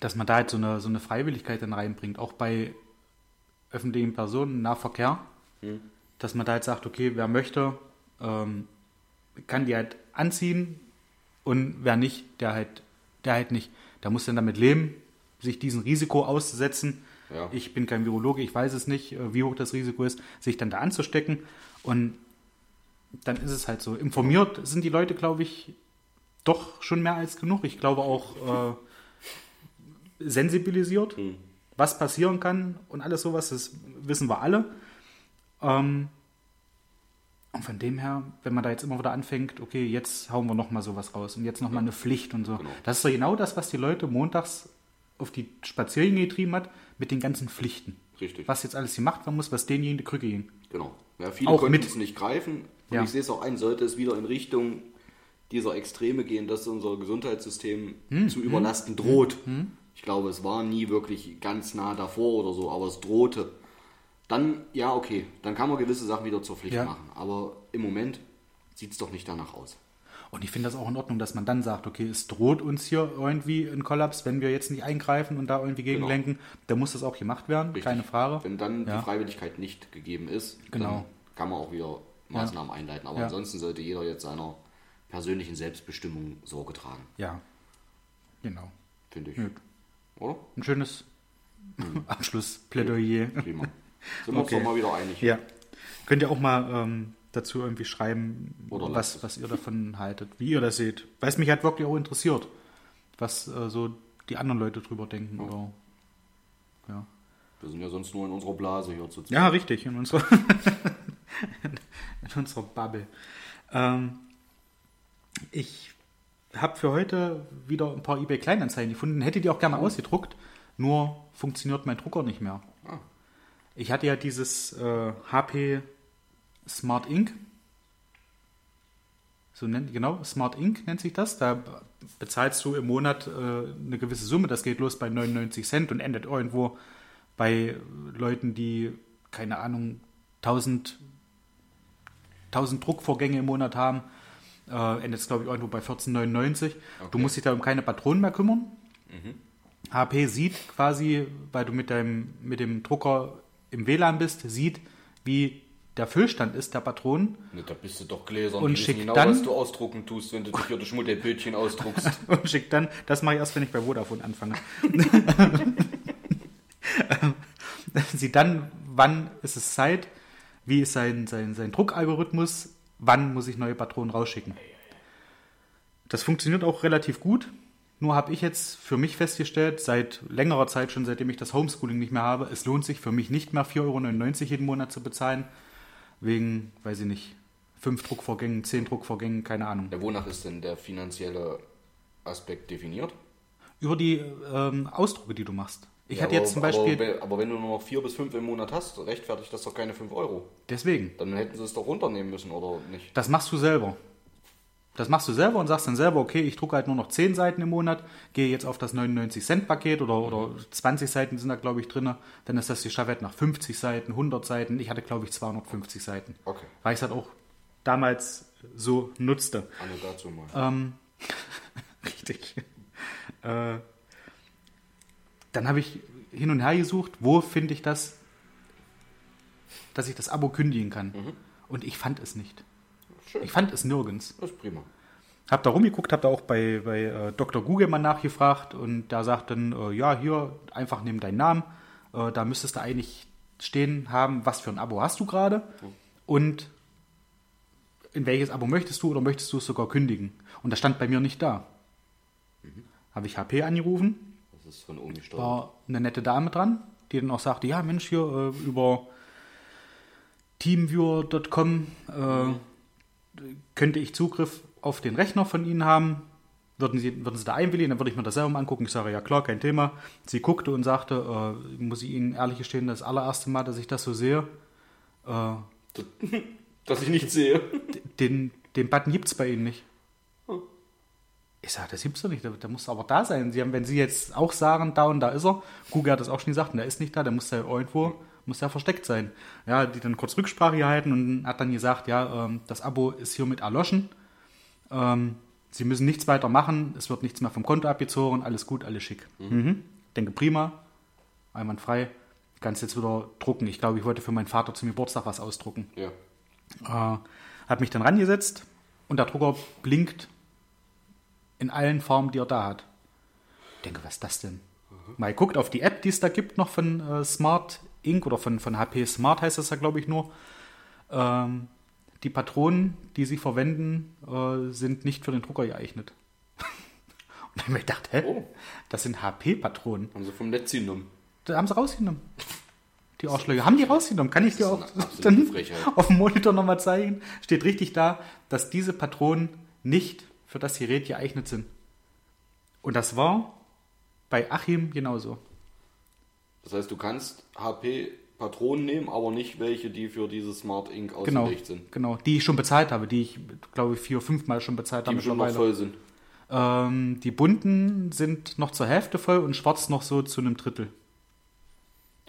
B: dass man da halt so eine, so eine Freiwilligkeit dann reinbringt, auch bei öffentlichen Personen, Nahverkehr,
A: Hm.
B: dass man da halt sagt, okay, wer möchte, ähm, kann die halt anziehen und wer nicht, der halt, der halt nicht. Der muss dann damit leben, sich diesem Risiko auszusetzen.
A: Ja.
B: Ich bin kein Virologe, ich weiß es nicht, äh, wie hoch das Risiko ist, sich dann da anzustecken. Und dann ist es halt so. Informiert sind die Leute, glaube ich, doch schon mehr als genug. Ich glaube auch äh, sensibilisiert,
A: Hm.
B: was passieren kann und alles sowas, das wissen wir alle. Ähm, und von dem her, wenn man da jetzt immer wieder anfängt, okay, jetzt hauen wir nochmal sowas raus und jetzt nochmal eine Pflicht und so.
A: Genau.
B: Das ist doch genau das, was die Leute montags auf die Spaziergänge getrieben hat, mit den ganzen Pflichten.
A: Richtig.
B: Was jetzt alles gemacht werden muss, was denen in die Krücke ging.
A: Genau. Ja, viele
B: Auch
A: konnten
B: mit-
A: es nicht greifen. Und
B: Ja.
A: ich sehe es auch ein, sollte es wieder in Richtung dieser Extreme gehen, dass unser Gesundheitssystem
B: Hm,
A: zu überlasten droht. Ich glaube, es war nie wirklich ganz nah davor oder so, aber es drohte. Dann, ja, okay, dann kann man gewisse Sachen wieder zur Pflicht
B: Ja.
A: machen. Aber im Moment sieht es doch nicht danach aus.
B: Und ich finde das auch in Ordnung, dass man dann sagt, okay, es droht uns hier irgendwie ein Kollaps, wenn wir jetzt nicht eingreifen und da irgendwie gegenlenken, dann muss das auch gemacht werden,
A: Richtig.
B: keine Frage.
A: Wenn dann
B: Ja.
A: die Freiwilligkeit nicht gegeben ist,
B: Genau.
A: dann kann man auch wieder Maßnahmen einleiten. Aber
B: Ja.
A: ansonsten sollte jeder jetzt seiner persönlichen Selbstbestimmung Sorge tragen,
B: Ja, genau.
A: finde ich.
B: Gut.
A: Oder?
B: Ein schönes Abschlussplädoyer.
A: Prima. Sind wir
B: Okay.
A: uns doch mal wieder einig.
B: Ja. Könnt ihr auch mal ähm, dazu irgendwie schreiben,
A: Oder
B: was, was ihr davon haltet, wie ihr das seht. Weil es mich halt wirklich auch interessiert, was äh, so die anderen Leute drüber denken. Oder, ja.
A: Wir sind ja sonst nur in unserer Blase hier zu
B: ja, richtig, in unserer, in unserer Bubble. Ähm, ich habe für heute wieder ein paar eBay Kleinanzeigen gefunden, hätte die auch gerne ausgedruckt, nur funktioniert mein Drucker nicht mehr.
A: Ah.
B: Ich hatte ja dieses äh, HP Smart Ink. So nennt genau, Smart Ink nennt sich das. Da bezahlst du im Monat äh, eine gewisse Summe. Das geht los bei 99 Cent und endet irgendwo bei Leuten, die, keine Ahnung, 1000, 1000 Druckvorgänge im Monat haben. Äh, endet es, glaube ich, irgendwo bei 14,99. Du musst dich da um keine Patronen mehr kümmern. HP sieht quasi, weil du mit, deinem, mit dem Drucker im WLAN bist, sieht, wie der Füllstand ist der Patronen
A: Ne, da bist du doch gläsern.
B: Und
A: Die
B: schickt
A: genau,
B: dann-
A: was du ausdrucken tust, wenn du dich hier das Schmuddelbildchen ausdruckst.
B: und schickt dann, das mache ich erst, wenn ich bei Vodafone anfange. sieht dann, wann ist es Zeit, wie ist sein, sein, sein Druckalgorithmus, wann muss ich neue Patronen rausschicken. Das funktioniert auch relativ gut. Nur habe ich jetzt für mich festgestellt, seit längerer Zeit schon, seitdem ich das Homeschooling nicht mehr habe, es lohnt sich für mich nicht mehr 4,99 Euro jeden Monat zu bezahlen. Wegen, weiß ich nicht, fünf Druckvorgängen, zehn Druckvorgängen, keine Ahnung.
A: Ja, wonach ist denn der finanzielle Aspekt definiert?
B: Über die ähm, Ausdrucke, die du machst. Ich
A: Ja,
B: hatte
A: aber,
B: jetzt zum Beispiel.
A: Aber, aber wenn du nur noch vier bis fünf im Monat hast, rechtfertigt das doch keine 5 Euro.
B: deswegen.
A: Dann hätten sie es doch runternehmen müssen, oder nicht?
B: Das machst du selber. Das machst du selber und sagst dann selber, okay, ich drucke halt nur noch 10 Seiten im Monat, gehe jetzt auf das 99-Cent-Paket oder, oder 20 Seiten sind da, glaube ich, drin. Dann ist das die Stafette nach 50 Seiten, 100 Seiten. Ich hatte, glaube ich, 250 Seiten.
A: Okay.
B: Weil ich es halt auch damals so nutzte.
A: Anne dazu mal.
B: Ähm, richtig. Äh, dann habe ich hin und her gesucht, wo finde ich das, dass ich das Abo kündigen kann. Und ich fand es nicht.
A: Schön.
B: Ich fand es nirgends.
A: Das ist prima.
B: Hab da rumgeguckt, hab da auch bei, bei äh, Dr. Google mal nachgefragt und der sagt dann, äh, ja, hier, einfach nimm deinen Namen. Äh, da müsstest du eigentlich stehen haben, was für ein Abo hast du gerade und in welches Abo möchtest du oder möchtest du es sogar kündigen. Und das stand bei mir nicht da. Habe ich HP angerufen,
A: Das ist von oben gesteuert.
B: war eine nette Dame dran, die dann auch sagte, ja Mensch, hier äh, über teamviewer.com äh, könnte ich Zugriff auf den Rechner von Ihnen haben. Würden Sie, würden Sie da einwilligen, dann würde ich mir das selber mal angucken. Ich sage, ja klar, kein Thema. Sie guckte und sagte, äh, muss ich Ihnen ehrlich gestehen, das allererste Mal, dass ich das so sehe, äh,
A: Dass ich nichts sehe.
B: den, den Button gibt es bei Ihnen nicht. Ich sage, das gibt's doch nicht, der, der muss aber da sein. Sie haben, wenn Sie jetzt auch sagen, da und da ist er, Google hat das auch schon gesagt, und der ist nicht da, der muss ja irgendwo, muss ja versteckt sein. Ja, die dann kurz Rücksprache gehalten und hat dann gesagt, ja, ähm, das Abo ist hiermit erloschen. Ähm, Sie müssen nichts weiter machen, es wird nichts mehr vom Konto abgezogen, alles gut, alles schick. Mhm. Denke prima, einwandfrei. Kannst jetzt wieder drucken. Ich glaube, ich wollte für meinen Vater zum Geburtstag was ausdrucken.
A: Ja.
B: Äh, habe mich dann rangesetzt und der Drucker blinkt in allen Farben, die er da hat. Denke, was ist das denn? Mal guckt auf die App, die es da gibt, noch von äh, Smart Ink oder von, von HP Smart heißt das ja, glaube ich, nur. Ähm, die Patronen, die sie verwenden, äh, sind nicht für den Drucker geeignet. und dann habe ich gedacht, hä?
A: Oh.
B: Das sind HP-Patronen.
A: Haben sie vom Netz genommen.
B: Da haben sie rausgenommen. Die Arschlöcher. Haben die rausgenommen? Kann ich dir auch dann
A: Frechheit.
B: auf dem Monitor nochmal zeigen? Steht richtig da, dass diese Patronen nicht für das Gerät geeignet sind. Und das war bei Achim genauso.
A: Das heißt, du kannst HP Patronen nehmen, aber nicht welche, die für dieses Smart Ink
B: Genau,
A: ausgelegt sind.
B: genau. Die ich schon bezahlt habe, die ich, glaube ich, vier, fünfmal schon bezahlt
A: Die
B: habe
A: bestimmt noch
B: mittlerweile.
A: voll sind.
B: Ähm, die bunten sind noch zur Hälfte voll und schwarz noch so zu einem Drittel.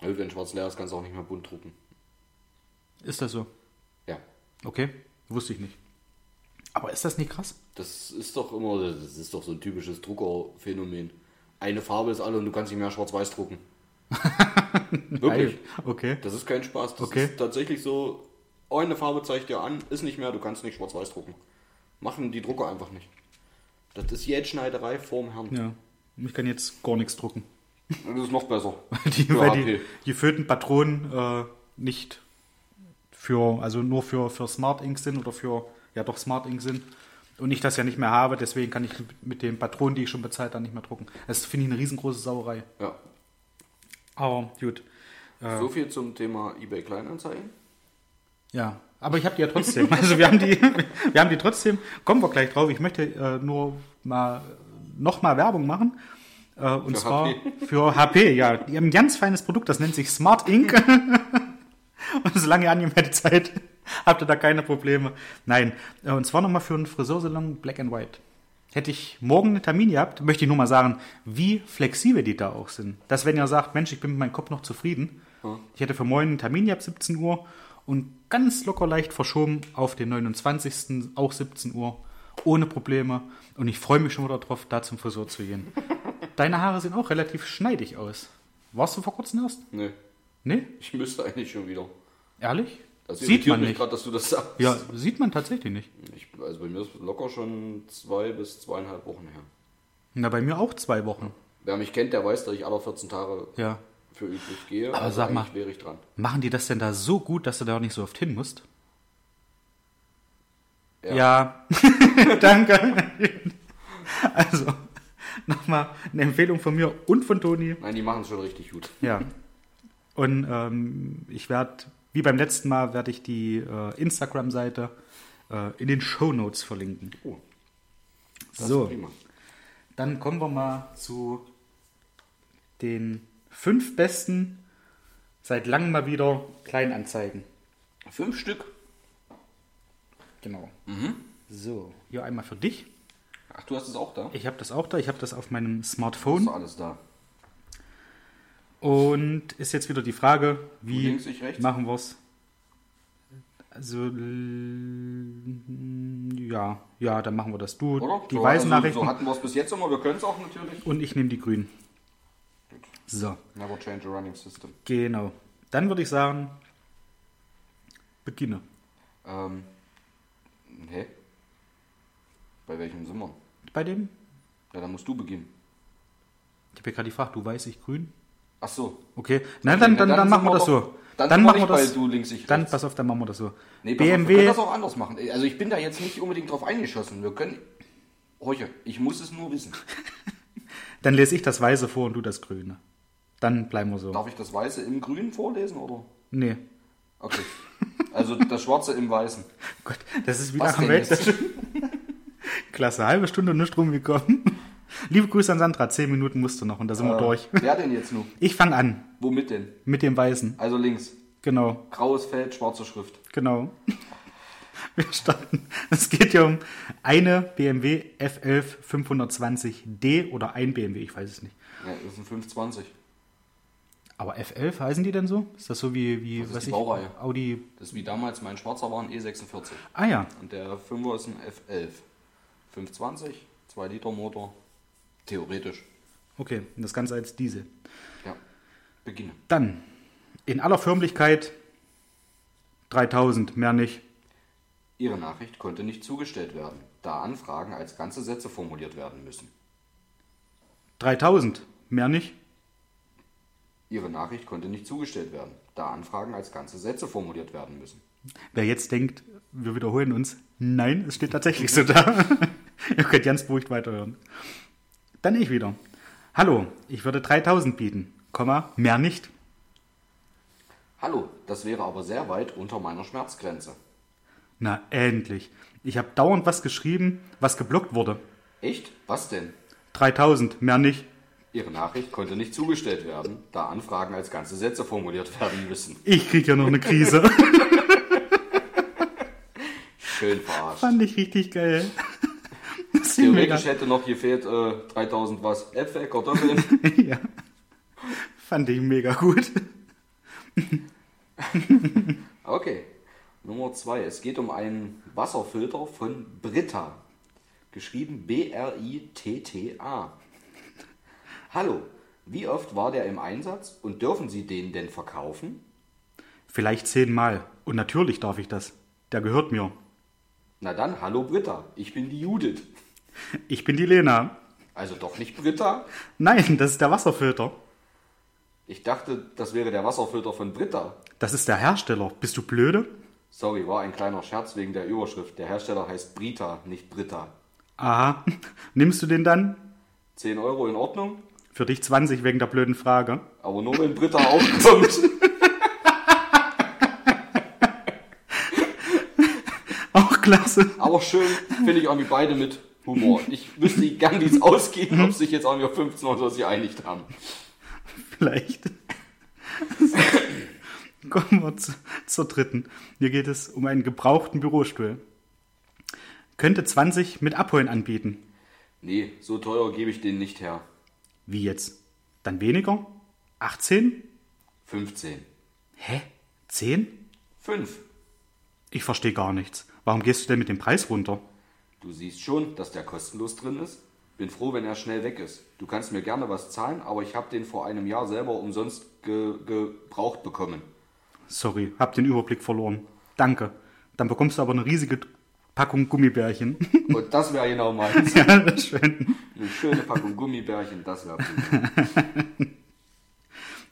A: Ja, wenn schwarz leer ist, kannst du auch nicht mehr bunt drucken.
B: Ist das so?
A: Ja.
B: Okay, wusste ich nicht. Aber ist das nicht krass?
A: Das ist doch immer, das ist doch so ein typisches Druckerphänomen. Eine Farbe ist alle und du kannst nicht mehr schwarz-weiß drucken. Wirklich.
B: Okay.
A: Das ist kein Spaß. Das
B: Okay.
A: ist tatsächlich so, eine Farbe zeigt dir an, ist nicht mehr, du kannst nicht schwarz-weiß drucken. Machen die Drucker einfach nicht. Das ist Jätschneiderei vorm Herrn.
B: Ja. Ich kann jetzt gar nichts drucken.
A: Das ist noch besser.
B: Die,
A: Für
B: weil
A: HP.
B: die gefüllten Patronen äh, nicht für, also nur für, für Smart Ink sind oder für, ja doch Smart Ink sind. Und ich das ja nicht mehr habe, deswegen kann ich mit den Patronen, die ich schon bezahlt habe, nicht mehr drucken. Das finde ich eine riesengroße Sauerei.
A: Ja.
B: Aber gut.
A: So viel zum Thema eBay Kleinanzeigen.
B: Ja, aber ich habe die ja trotzdem. Also wir haben die, wir haben die trotzdem. Kommen wir gleich drauf. Ich möchte äh, nur mal noch mal Werbung machen. Äh, und
A: Für
B: zwar
A: HP.
B: für HP. Ja, die haben ein ganz feines Produkt. Das nennt sich Smart Ink. und solange ihr angemeldete Zeit habt ihr da keine Probleme. Nein, äh, und zwar nochmal für einen Friseursalon Black and White. Hätte ich morgen einen Termin gehabt, möchte ich nur mal sagen, wie flexibel die da auch sind. Dass wenn ihr sagt, Mensch, ich bin mit meinem Kopf noch zufrieden. Ich hätte für morgen einen Termin gehabt, 17 Uhr, und ganz locker leicht verschoben auf den 29. auch 17 Uhr, ohne Probleme. Und ich freue mich schon wieder drauf, da zum Friseur zu gehen. Deine Haare sehen auch relativ schneidig aus. Warst du vor kurzem erst?
A: Nee,
B: Nee?
A: ich müsste eigentlich schon wieder.
B: Ehrlich?
A: Das
B: Sieht man nicht.
A: gerade, dass du das sagst.
B: Ja, sieht man tatsächlich nicht.
A: Ich, also bei mir ist locker schon zwei bis zweieinhalb Wochen her.
B: Na, bei mir auch zwei Wochen.
A: Wer mich kennt, der weiß, dass ich alle 14 Tage
B: Ja.
A: für üblich gehe.
B: Aber
A: also
B: sag mal-
A: wäre ich dran.
B: Machen die das denn da so gut, dass du da auch nicht so oft hin musst?
A: Ja.
B: Ja. Danke. Also, nochmal eine Empfehlung von mir und von Toni.
A: Nein, die machen es schon richtig gut.
B: Ja. Und ähm, ich werde, wie beim letzten Mal, werde ich die äh, Instagram-Seite äh, in den Show Notes verlinken.
A: Oh,
B: So.
A: ist.
B: Dann kommen wir mal zu den fünf besten, seit langem mal wieder Kleinanzeigen.
A: Fünf Stück.
B: Genau. So, hier einmal für dich.
A: Ach, du hast es auch da?
B: Ich habe das auch da, ich habe das auf meinem
A: Ist
B: Smartphone.
A: alles da.
B: Und ist jetzt wieder die Frage, wie machen wir es? Also, ja, ja, dann machen wir das. Du,
A: Oder?
B: die
A: so,
B: weißen
A: also,
B: Nachrichten
A: So hatten wir es bis jetzt immer. Wir können es auch natürlich.
B: und ich nehme die grünen. So,
A: Never change a running system.
B: genau. Dann würde ich sagen, beginne.
A: Ähm, hä? Bei welchem sind wir?
B: Bei dem?
A: Ja, dann musst du beginnen.
B: Ich habe ja gerade gefragt, du weiß, ich grün.
A: Ach so.
B: Okay, na dann, dann,
A: dann
B: dann, machen wir das so.
A: dann
B: Dann machen wir das.
A: du links, ich
B: Dann,
A: rechts.
B: pass auf, dann machen wir das so.
A: Nee, pass auf, wir können
B: BMW,
A: das auch anders machen. Also ich bin da jetzt nicht unbedingt drauf eingeschossen. Wir können. Horche, ich muss es nur wissen.
B: dann lese ich das Weiße vor und du das Grüne. Dann bleiben wir so.
A: Darf ich das Weiße im Grünen vorlesen, oder?
B: Nee.
A: Okay. Also das Schwarze im Weißen.
B: Gott, das ist wieder am? Klasse, halbe Stunde nicht rumgekommen. Liebe Grüße an Sandra, zehn Minuten musst du noch und da sind wir durch.
A: Wer denn jetzt nur?
B: Ich fange an
A: Womit denn?
B: mit dem Weißen.
A: Also links.
B: Genau,
A: Graues Feld, schwarze Schrift.
B: genau. Wir starten. Es geht ja um eine BMW F11 520D oder ein BMW, ich weiß es nicht.
A: Ja, das ist ein 520.
B: Aber F11 heißen die denn so? Ist das so wie, wie
A: Das ist
B: was
A: die
B: ich,
A: Baureihe.
B: Audi?
A: Das ist wie damals mein schwarzer war ein E46.
B: Ah ja,
A: Und der 5er ist ein F11. 520, 2 Liter Motor. Theoretisch.
B: okay. Und das Ganze als Diesel.
A: Ja. Beginne.
B: Dann, in aller Förmlichkeit 3000, mehr nicht.
A: Ihre Nachricht konnte nicht zugestellt werden, da Anfragen als ganze Sätze formuliert werden müssen.
B: 3000, mehr nicht.
A: Ihre Nachricht konnte nicht zugestellt werden, da Anfragen als ganze Sätze formuliert werden müssen.
B: Wer jetzt denkt, wir wiederholen uns, nein, es steht tatsächlich so da. Ihr könnt ganz beruhigt weiterhören. Dann ich wieder. Hallo, ich würde 3000 bieten, Komma, mehr nicht.
A: Hallo, das wäre aber sehr weit unter meiner Schmerzgrenze.
B: Na, endlich. Ich habe dauernd was geschrieben, was geblockt wurde.
A: Echt? Was denn?
B: 3000, mehr nicht.
A: Ihre Nachricht konnte nicht zugestellt werden, da Anfragen als ganze Sätze formuliert werden müssen.
B: Ich krieg ja noch eine Krise.
A: Schön verarscht.
B: Fand ich richtig geil. Ist mega.
A: Theoretisch hätte noch gefehlt äh, 3000 was. Äpfel, Kartoffeln.
B: Ja. Fand ich mega gut.
A: Okay. Nummer 2. Es geht um einen Wasserfilter von Britta. Geschrieben B-R-I-T-T-A. Hallo. Wie oft war der im Einsatz und dürfen Sie den denn verkaufen?
B: Vielleicht zehnmal. Und natürlich darf ich das. Der gehört mir.
A: Na dann, hallo Britta. Ich bin die Judith.
B: Ich bin die Lena.
A: Also doch nicht Britta?
B: Nein, das ist der Wasserfilter.
A: Ich dachte, das wäre der Wasserfilter von Britta.
B: Das ist der Hersteller. Bist du blöde?
A: Sorry, war ein kleiner Scherz wegen der Überschrift. Der Hersteller heißt Brita, nicht Britta.
B: Aha. Nimmst du den dann?
A: 10 Euro in Ordnung,
B: Für dich 20 wegen der blöden Frage.
A: aber nur wenn Britta aufkommt.
B: Auch klasse.
A: Aber schön finde ich irgendwie beide mit Humor. Ich wüsste gern, wie es ausgeht, ob sich jetzt irgendwie auf 15 oder so geeinigt haben.
B: Vielleicht. Kommen wir zu, zur dritten. Hier geht es um einen gebrauchten Bürostuhl. Könnte 20 mit Abholen anbieten.
A: Nee, so teuer gebe ich den nicht her.
B: Wie jetzt? Dann weniger? 18?
A: 15.
B: Hä? 10?
A: 5.
B: Ich verstehe gar nichts. Warum gehst du denn mit dem Preis runter?
A: Du siehst schon, dass der kostenlos drin ist. Bin froh, wenn er schnell weg ist. Du kannst mir gerne was zahlen, aber ich habe den vor einem Jahr selber umsonst ge gebraucht bekommen.
B: Sorry, hab den Überblick verloren. Danke. Dann bekommst du aber eine riesige Packung Gummibärchen.
A: Und das wäre genau meins.
B: ja, das schön.
A: Eine schöne Packung Gummibärchen, das wäre.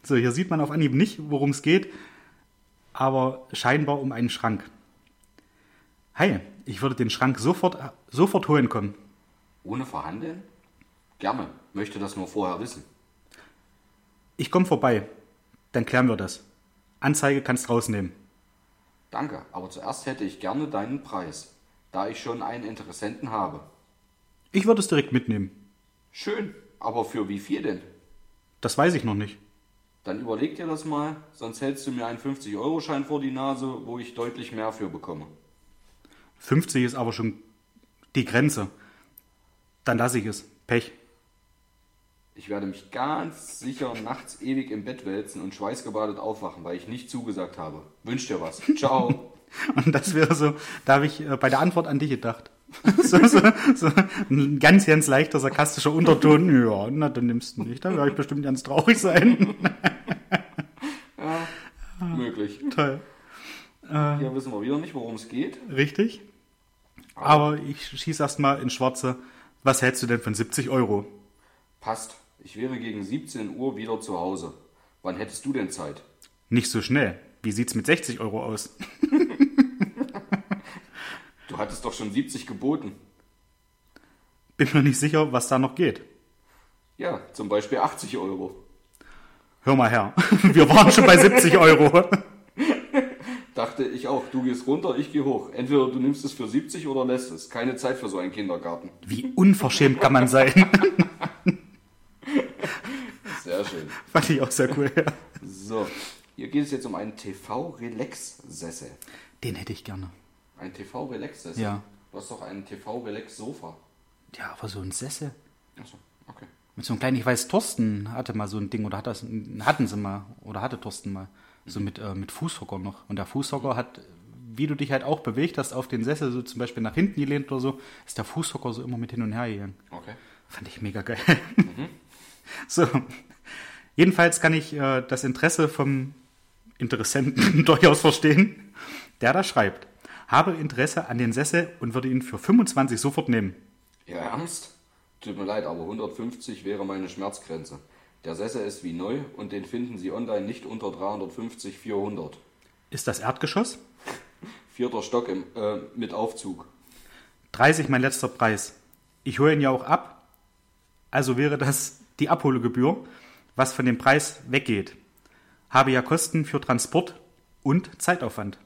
B: So, hier sieht man auf Anhieb nicht, worum es geht, aber scheinbar um einen Schrank. Hi, ich würde den Schrank sofort, sofort holen kommen.
A: Ohne verhandeln? Gerne. Möchte das nur vorher wissen.
B: Ich komme vorbei. Dann klären wir das. Anzeige kannst rausnehmen.
A: Danke, aber zuerst hätte ich gerne deinen Preis, da ich schon einen Interessenten habe.
B: Ich würde es direkt mitnehmen.
A: Schön, aber für wie viel denn?
B: Das weiß ich noch nicht.
A: Dann überleg dir das mal, sonst hältst du mir einen 50-Euro-Schein vor die Nase, wo ich deutlich mehr für bekomme.
B: 50 ist aber schon die Grenze. Dann lasse ich es. Pech.
A: Ich werde mich ganz sicher nachts ewig im Bett wälzen und schweißgebadet aufwachen, weil ich nicht zugesagt habe. Wünsch dir was. Ciao.
B: Und das wäre so, da habe ich äh, bei der Antwort an dich gedacht. so, so, so ein ganz, ganz leichter, sarkastischer Unterton. Ja, na, dann nimmst du nicht. Da werde ich bestimmt ganz traurig sein.
A: Möglich.
B: Toll.
A: Hier wissen wir wieder nicht, worum es geht.
B: Richtig. Aber ich schieße erstmal in Schwarze. Was hältst du denn von 70 Euro?
A: Passt. Ich wäre gegen 17 Uhr wieder zu Hause. Wann hättest du denn Zeit?
B: Nicht so schnell. Wie sieht's mit 60 Euro aus?
A: Du hattest doch schon 70 geboten.
B: Bin mir nicht sicher, was da noch geht.
A: Ja, zum Beispiel 80 Euro.
B: Hör mal her. Wir waren schon bei 70 Euro.
A: Dachte ich auch, du gehst runter, ich gehe hoch. Entweder du nimmst es für 70 oder lässt es. Keine Zeit für so einen Kindergarten.
B: Wie unverschämt kann man sein?
A: Sehr schön.
B: Fand ich auch sehr cool. Ja.
A: So, hier geht es jetzt um einen TV-Relax-Sessel.
B: Den hätte ich gerne.
A: Ein TV-Relax-Sessel?
B: Ja.
A: Du hast doch ein TV-Relax-Sofa.
B: Ja, aber so ein Sessel.
A: Achso, okay.
B: Mit so einem kleinen, ich weiß, Thorsten hatte mal so ein Ding, oder hat das, hatten sie mal, oder hatte Thorsten mal, so mit, äh, mit Fußhocker noch. Und der Fußhocker hat, wie du dich halt auch bewegt hast auf den Sessel, so zum Beispiel nach hinten gelehnt oder so, ist der Fußhocker so immer mit hin und her gegangen.
A: Okay.
B: Fand ich mega geil. So. Jedenfalls kann ich äh, das Interesse vom Interessenten durchaus verstehen, der da schreibt. Habe Interesse an den Sessel und würde ihn für 25 sofort nehmen.
A: Ja, ernst? Tut mir leid, aber 150 wäre meine Schmerzgrenze. Der Sessel ist wie neu und den finden Sie online nicht unter 350, 400.
B: Ist das Erdgeschoss?
A: Vierter Stock im, äh, mit Aufzug.
B: 30 mein letzter Preis. Ich hole ihn ja auch ab. Also wäre das die Abholgebühr, was von dem Preis weggeht. Habe ja Kosten für Transport und Zeitaufwand.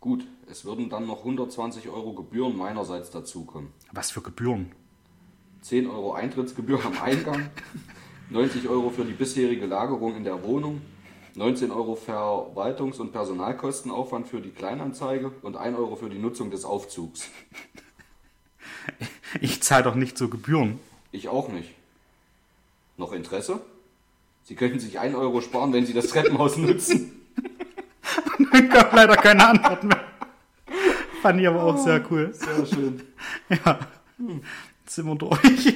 A: Gut, es würden dann noch 120 Euro Gebühren meinerseits dazukommen.
B: Was für Gebühren?
A: 10 Euro Eintrittsgebühr am Eingang, 90 Euro für die bisherige Lagerung in der Wohnung, 19 Euro Verwaltungs- und Personalkostenaufwand für die Kleinanzeige und 1 Euro für die Nutzung des Aufzugs.
B: Ich zahle doch nicht so Gebühren.
A: Ich auch nicht. Noch Interesse? Sie könnten sich 1 Euro sparen, wenn Sie das Treppenhaus nutzen.
B: Ich habe leider keine Antwort mehr. Fand ich aber auch sehr cool.
A: Sehr schön.
B: Ja. Sind wir durch.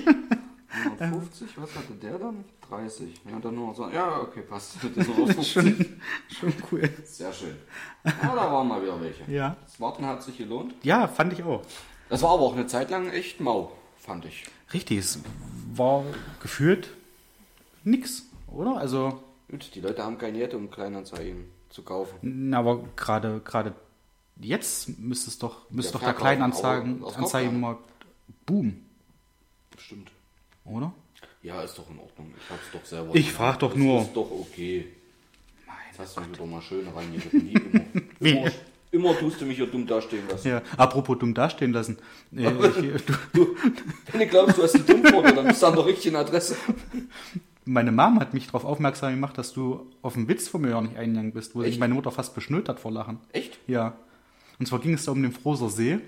A: 150, was hatte der dann? 30. Ja, dann nur so. Ja, okay, passt. Das ist nur 50.
B: Schon, schon cool.
A: Sehr schön. Ja, da waren mal wieder welche.
B: Ja.
A: Das Warten hat sich gelohnt.
B: Ja, fand ich auch.
A: Das war aber auch eine Zeit lang echt mau, fand ich.
B: Richtig, es war gefühlt nix, oder? Also,
A: Gut, die Leute haben kein Geld, um Kleinanzeigen zu kaufen.
B: na, aber gerade gerade jetzt müsste es doch müsste
A: Der
B: doch der
A: Verkauf,
B: Kleinanzeigen
A: aber aus
B: Anzeigenmarkt boomen,
A: Stimmt.
B: Oder?
A: Ja, ist doch in Ordnung. Ich hab's doch selber.
B: Ich
A: gemacht.
B: frag doch
A: Das
B: nur.
A: ist doch okay. Jetzt hast du mich wieder mal schön reingeritten. Immer. Immer. Immer tust du mich hier dumm dastehen lassen.
B: Ja, apropos dumm dastehen lassen. Äh, ich, du,
A: Du, wenn du glaubst, du hast einen Dummvogel, dann bist du an der richtigen Adresse.
B: meine Mom hat mich darauf aufmerksam gemacht, dass du auf einen Witz von mir ja nicht eingegangen bist, wo sich
A: Echt?
B: meine Mutter fast beschnürt hat vor Lachen.
A: Echt?
B: Ja. Und zwar ging es da um den Froser See.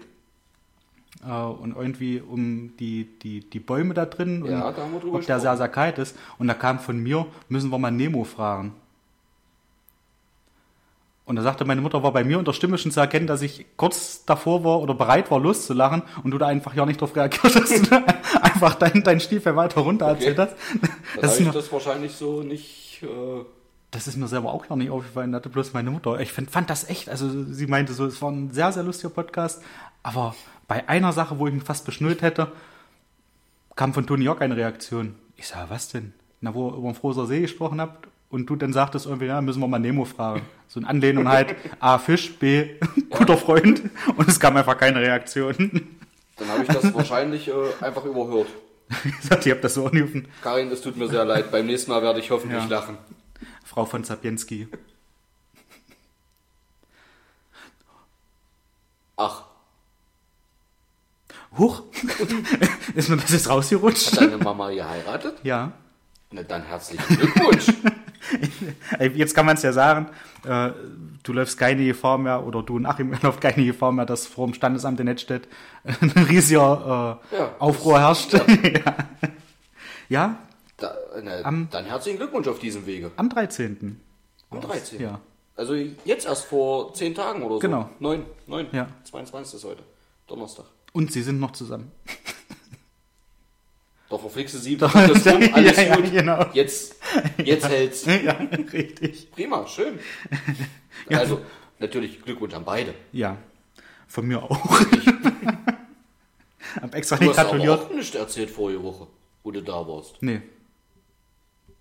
B: Äh, und irgendwie um die, die, die Bäume da drin
A: Ja,
B: und
A: da
B: ob der sehr, sehr kalt ist. Und da kam von mir, müssen wir mal Nemo fragen. Und da sagte meine Mutter, war bei mir unter Stimme schon zu erkennen, dass ich kurz davor war oder bereit war, loszulachen und du da einfach ja nicht drauf reagiert hast und einfach dein, dein Stiefel weiter runter erzählt hast. Das
A: habe
B: ist,
A: ich
B: mir,
A: das wahrscheinlich so nicht. Äh,
B: das ist mir selber auch gar nicht aufgefallen, hatte bloß meine Mutter. Ich find, fand das echt, also sie meinte so, es war ein sehr, sehr lustiger Podcast, aber bei einer Sache, wo ich mich fast beschnürt hätte, kam von Toni Jock eine Reaktion. Ich sag, was denn? Na, wo ihr über den Froser See gesprochen habt und du dann sagtest irgendwie, ja, müssen wir mal Nemo fragen. So eine Anlehnung halt, A, Fisch, B, guter Freund und es kam einfach keine Reaktion.
A: dann habe ich das wahrscheinlich äh, einfach überhört.
B: Ich sagte, habe das so angerufen.
A: Karin, es tut mir sehr leid. Beim nächsten Mal werde ich hoffentlich
B: Ja.
A: lachen.
B: Frau von Sapienski.
A: Ach,
B: Huch! Ist mir das jetzt rausgerutscht?
A: hat deine Mama geheiratet?
B: Ja.
A: Na dann herzlichen Glückwunsch.
B: Jetzt kann man es ja sagen, äh, du läufst keine Gefahr mehr, oder du und Achim läuft keine Gefahr mehr, dass vor dem Standesamt in Nettstedt ein riesiger äh,
A: Ja.
B: Aufruhr herrscht. Ja. ja,
A: Da, na,
B: Am-
A: dann herzlichen Glückwunsch auf diesem Wege.
B: am 13.
A: Am 13.
B: Ja.
A: Also jetzt erst vor 10 Tagen oder so.
B: Genau.
A: 9, 9.
B: Ja.
A: 22 ist heute. Donnerstag.
B: Und sie sind noch zusammen.
A: Doch, verflixte sie, das rum, alles
B: Ja, ja,
A: gut.
B: genau.
A: Jetzt, jetzt hält's.
B: ja, richtig.
A: Prima, schön. Also, natürlich Glückwunsch an beide.
B: Ja, von mir auch. Hab extra
A: Du
B: nicht
A: hast aber
B: gratuliert.
A: auch nicht erzählt vorige Woche, wo du da warst.
B: Nee,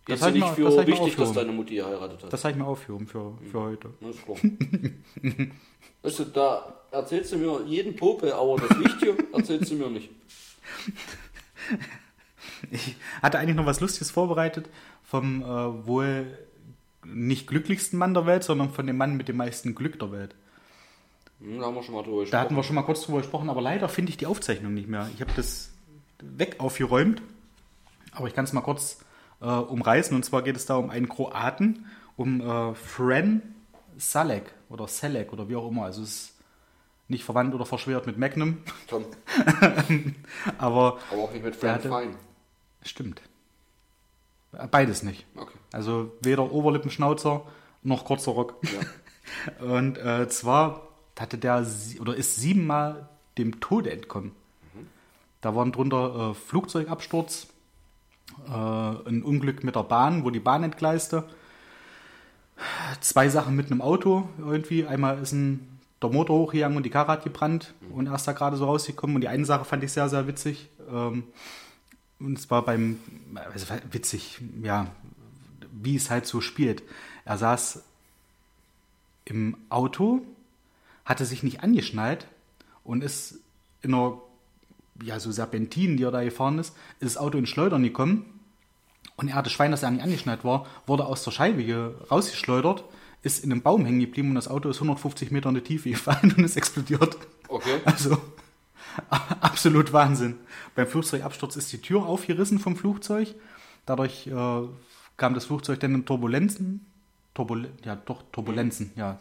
A: Jetzt
B: hab ich
A: nicht für
B: das
A: wichtig, dass deine Mutti geheiratet hat.
B: das habe ich mir aufgehoben für, für heute.
A: Das ist klar. weißt du, da erzählst du mir jeden Popel, aber das Wichtige erzählst du mir nicht.
B: Ich hatte eigentlich noch was Lustiges vorbereitet vom äh, wohl nicht glücklichsten Mann der Welt, sondern von dem Mann mit dem meisten Glück der Welt.
A: Hm, da haben wir schon mal drüber
B: Da hatten
A: gesprochen.
B: wir schon mal kurz drüber gesprochen, aber leider finde ich die Aufzeichnung nicht mehr. Ich habe das weg aufgeräumt, aber ich kann es mal kurz äh, umreißen. Und zwar geht es da um einen Kroaten, um äh, Fran Salek oder Selek oder wie auch immer. Also es ist nicht verwandt oder verschwört mit Magnum,
A: Tom,
B: aber
A: aber auch nicht mit Friend
B: hatte-
A: Fine.
B: stimmt. Beides nicht.
A: Okay.
B: Also weder Oberlippenschnauzer noch kurzer Rock.
A: Ja.
B: Und äh, zwar hatte der oder ist siebenmal dem Tode entkommen. Da waren drunter äh, Flugzeugabsturz, äh, ein Unglück mit der Bahn, wo die Bahn entgleiste. Zwei Sachen mit einem Auto irgendwie. Einmal ist ein, der Motor hochgegangen und die Karre hat gebrannt und er ist da gerade so rausgekommen. Und die eine Sache fand ich sehr, sehr witzig. Ähm, und zwar beim, also witzig, ja, wie es halt so spielt. Er saß im Auto, hatte sich nicht angeschnallt und ist in einer, ja, so Serpentinen, die er da gefahren ist, ist das Auto in Schleudern gekommen. Und er hatte Schwein, dass er nicht angeschnallt war, wurde aus der Scheibe hier rausgeschleudert, ist in einem Baum hängen geblieben und das Auto ist 150 Meter in die Tiefe gefallen und ist explodiert.
A: Okay.
B: Also absolut Wahnsinn. Beim Flugzeugabsturz ist die Tür aufgerissen vom Flugzeug. Dadurch äh, kam das Flugzeug dann in Turbulenzen. Turbul ja, doch, Turbulenzen, ja.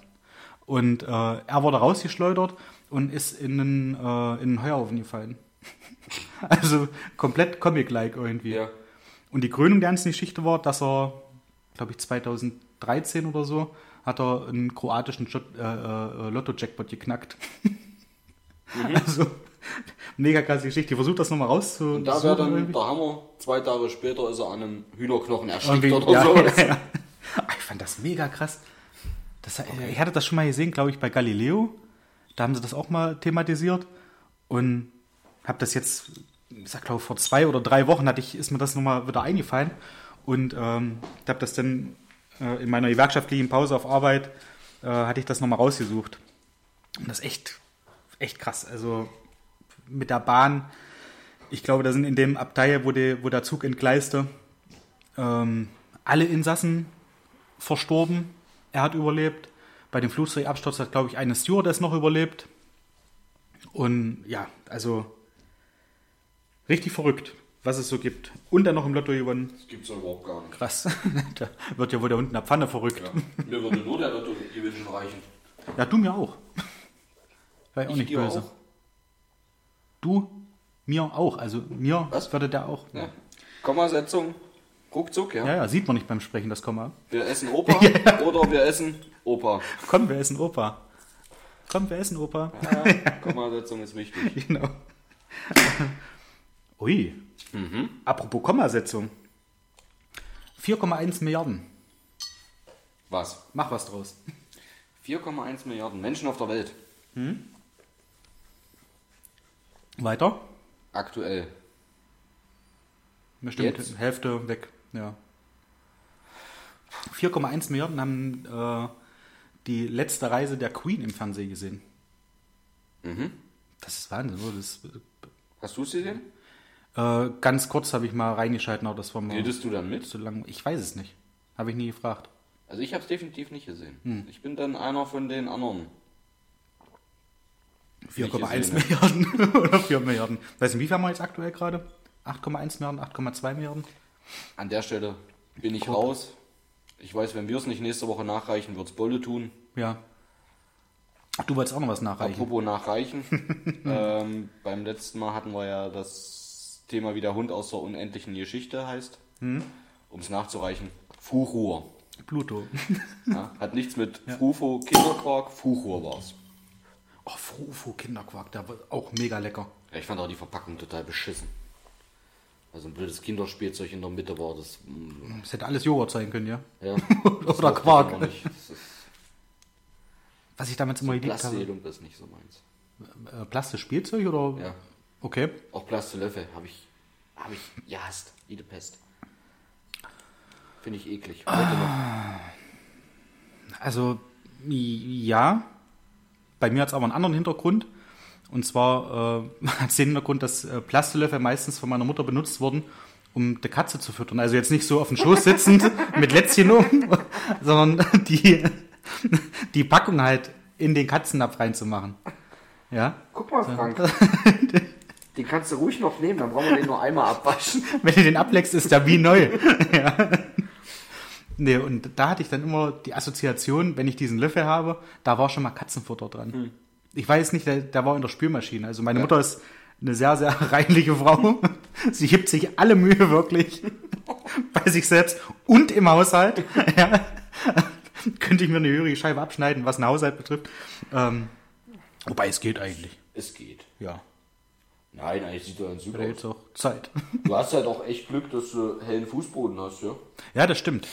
B: Und äh, er wurde rausgeschleudert und ist in einen, äh, in einen Heuhaufen gefallen. also komplett Comic-like irgendwie.
A: Ja.
B: Und die Krönung der ganzen Geschichte war, dass er, glaube ich, 2013 oder so, hat er einen kroatischen äh, äh, Lotto-Jackpot geknackt. Also, mega krasse Geschichte. Ich versuche das nochmal rauszu.
A: Und da wäre dann der Hammer. Zwei Tage später ist er an einem Hühnerknochen erstickt
B: Irgendwie-
A: oder
B: ja,
A: so.
B: ja, ja. Ah, Ich fand das mega krass. Das, Ich hatte das schon mal gesehen, glaube ich, bei Galileo. Da haben sie das auch mal thematisiert. Und habe das jetzt, ich sag glaube vor zwei oder drei Wochen hatte ich, ist mir das nochmal wieder eingefallen. Und ähm, habe das dann äh, in meiner gewerkschaftlichen Pause auf Arbeit, äh, hatte ich das nochmal rausgesucht. Und das ist echt, echt krass. Also mit der Bahn, ich glaube, da sind in dem Abteil, wo, die, wo der Zug entgleiste, ähm, alle Insassen verstorben. Er hat überlebt. Bei dem Flugzeugabsturz hat, glaube ich, eine Stewardess noch überlebt. Und ja, also richtig verrückt, was es so gibt. Und dann noch im Lotto gewonnen.
A: Das gibt's ja überhaupt gar nicht.
B: Krass. da wird ja wohl der Hund in der Pfanne verrückt.
A: Ja. Mir würde nur der Lottogewinn reichen.
B: Ja, du mir auch. War ich auch
A: Ich
B: nicht böse.
A: auch.
B: Du mir auch. Also mir
A: Was?
B: würde der auch.
A: Ja. Kommasetzung, ruckzuck, ja.
B: Ja, ja, sieht man nicht beim Sprechen, das Komma.
A: Wir essen Opa oder wir essen Opa.
B: Komm, wir essen Opa. Komm, wir essen Opa.
A: Ja, Kommasetzung ist wichtig.
B: Genau. Ui. Apropos Kommasetzung. 4,1 Milliarden.
A: Was?
B: Mach was draus.
A: 4,1 Milliarden Menschen auf der Welt.
B: Weiter.
A: Aktuell.
B: Bestimmt
A: Jetzt?
B: Hälfte weg. Ja. 4,1 Milliarden haben äh, die letzte Reise der Queen im Fernsehen gesehen.
A: Mhm.
B: Das ist Wahnsinn, oder? Das
A: Hast du es gesehen?
B: Äh, ganz kurz habe ich mal reingeschalten, aber das war mal
A: Redest du dann mit?
B: zu lang. Ich weiß es nicht. Habe ich nie gefragt.
A: Also ich habe es definitiv nicht gesehen.
B: Hm.
A: Ich bin dann einer von den anderen.
B: 4,1
A: gesehen,
B: Milliarden oder 4 Milliarden. Weißt du, wie viel haben wir jetzt aktuell gerade? 8,1 Milliarden, 8,2 Milliarden?
A: An der Stelle bin ich raus. Ich weiß, wenn wir es nicht nächste Woche nachreichen, wird es Bolle tun.
B: Ja. Ach, Du wolltest auch noch was nachreichen.
A: Apropos nachreichen. ähm, beim letzten Mal hatten wir ja das Thema, wie der Hund aus der unendlichen Geschichte heißt.
B: Hm?
A: Um es nachzureichen. Fuchur.
B: Pluto.
A: Ja, hat nichts mit Frufo, Kinderquark, Fuchur war's.
B: Oh, Frufo Kinderquark, der war auch mega lecker.
A: Ja, ich fand auch die Verpackung total beschissen. Also ein blödes Kinderspielzeug in der Mitte war das. mm,
B: Das hätte alles Joghurt sein können, ja.
A: Ja,
B: Oder Quark. Was ich damals immer geliebt habe.
A: Ist nicht so meins.
B: Äh, Plastisch Spielzeug oder?
A: Ja.
B: Okay.
A: Auch Plastilöffel habe ich, hab ich gehasst. Wie die Pest. Finde ich eklig. Noch.
B: Also, ja. Bei mir hat es aber einen anderen Hintergrund. Und zwar äh, hat es den Hintergrund, dass äh, Plastelöffel meistens von meiner Mutter benutzt wurden, um die Katze zu füttern. Also jetzt nicht so auf dem Schoß sitzend mit Lätzchen um, sondern die, die Packung halt in den Katzennapf reinzumachen. Ja.
A: Guck mal, Frank. Den kannst du ruhig noch nehmen, dann brauchen wir den nur einmal abwaschen.
B: Wenn du den ableckst, ist der wie neu. ja. Nee, und da hatte ich dann immer die Assoziation, wenn ich diesen Löffel habe, da war schon mal Katzenfutter dran. Ich weiß nicht, der, der war in der Spülmaschine. Also meine Mutter ist eine sehr, sehr reinliche Frau. Sie gibt sich alle Mühe wirklich bei sich selbst und im Haushalt. Ja. Könnte ich mir eine höhere Scheibe abschneiden, was den Haushalt betrifft. Ähm, wobei es geht eigentlich.
A: Es geht.
B: Ja.
A: Nein, eigentlich sieht er ganz super aus.
B: jetzt auch Zeit.
A: Du hast halt auch echt Glück, dass du hellen Fußboden hast, ja.
B: Ja, das stimmt.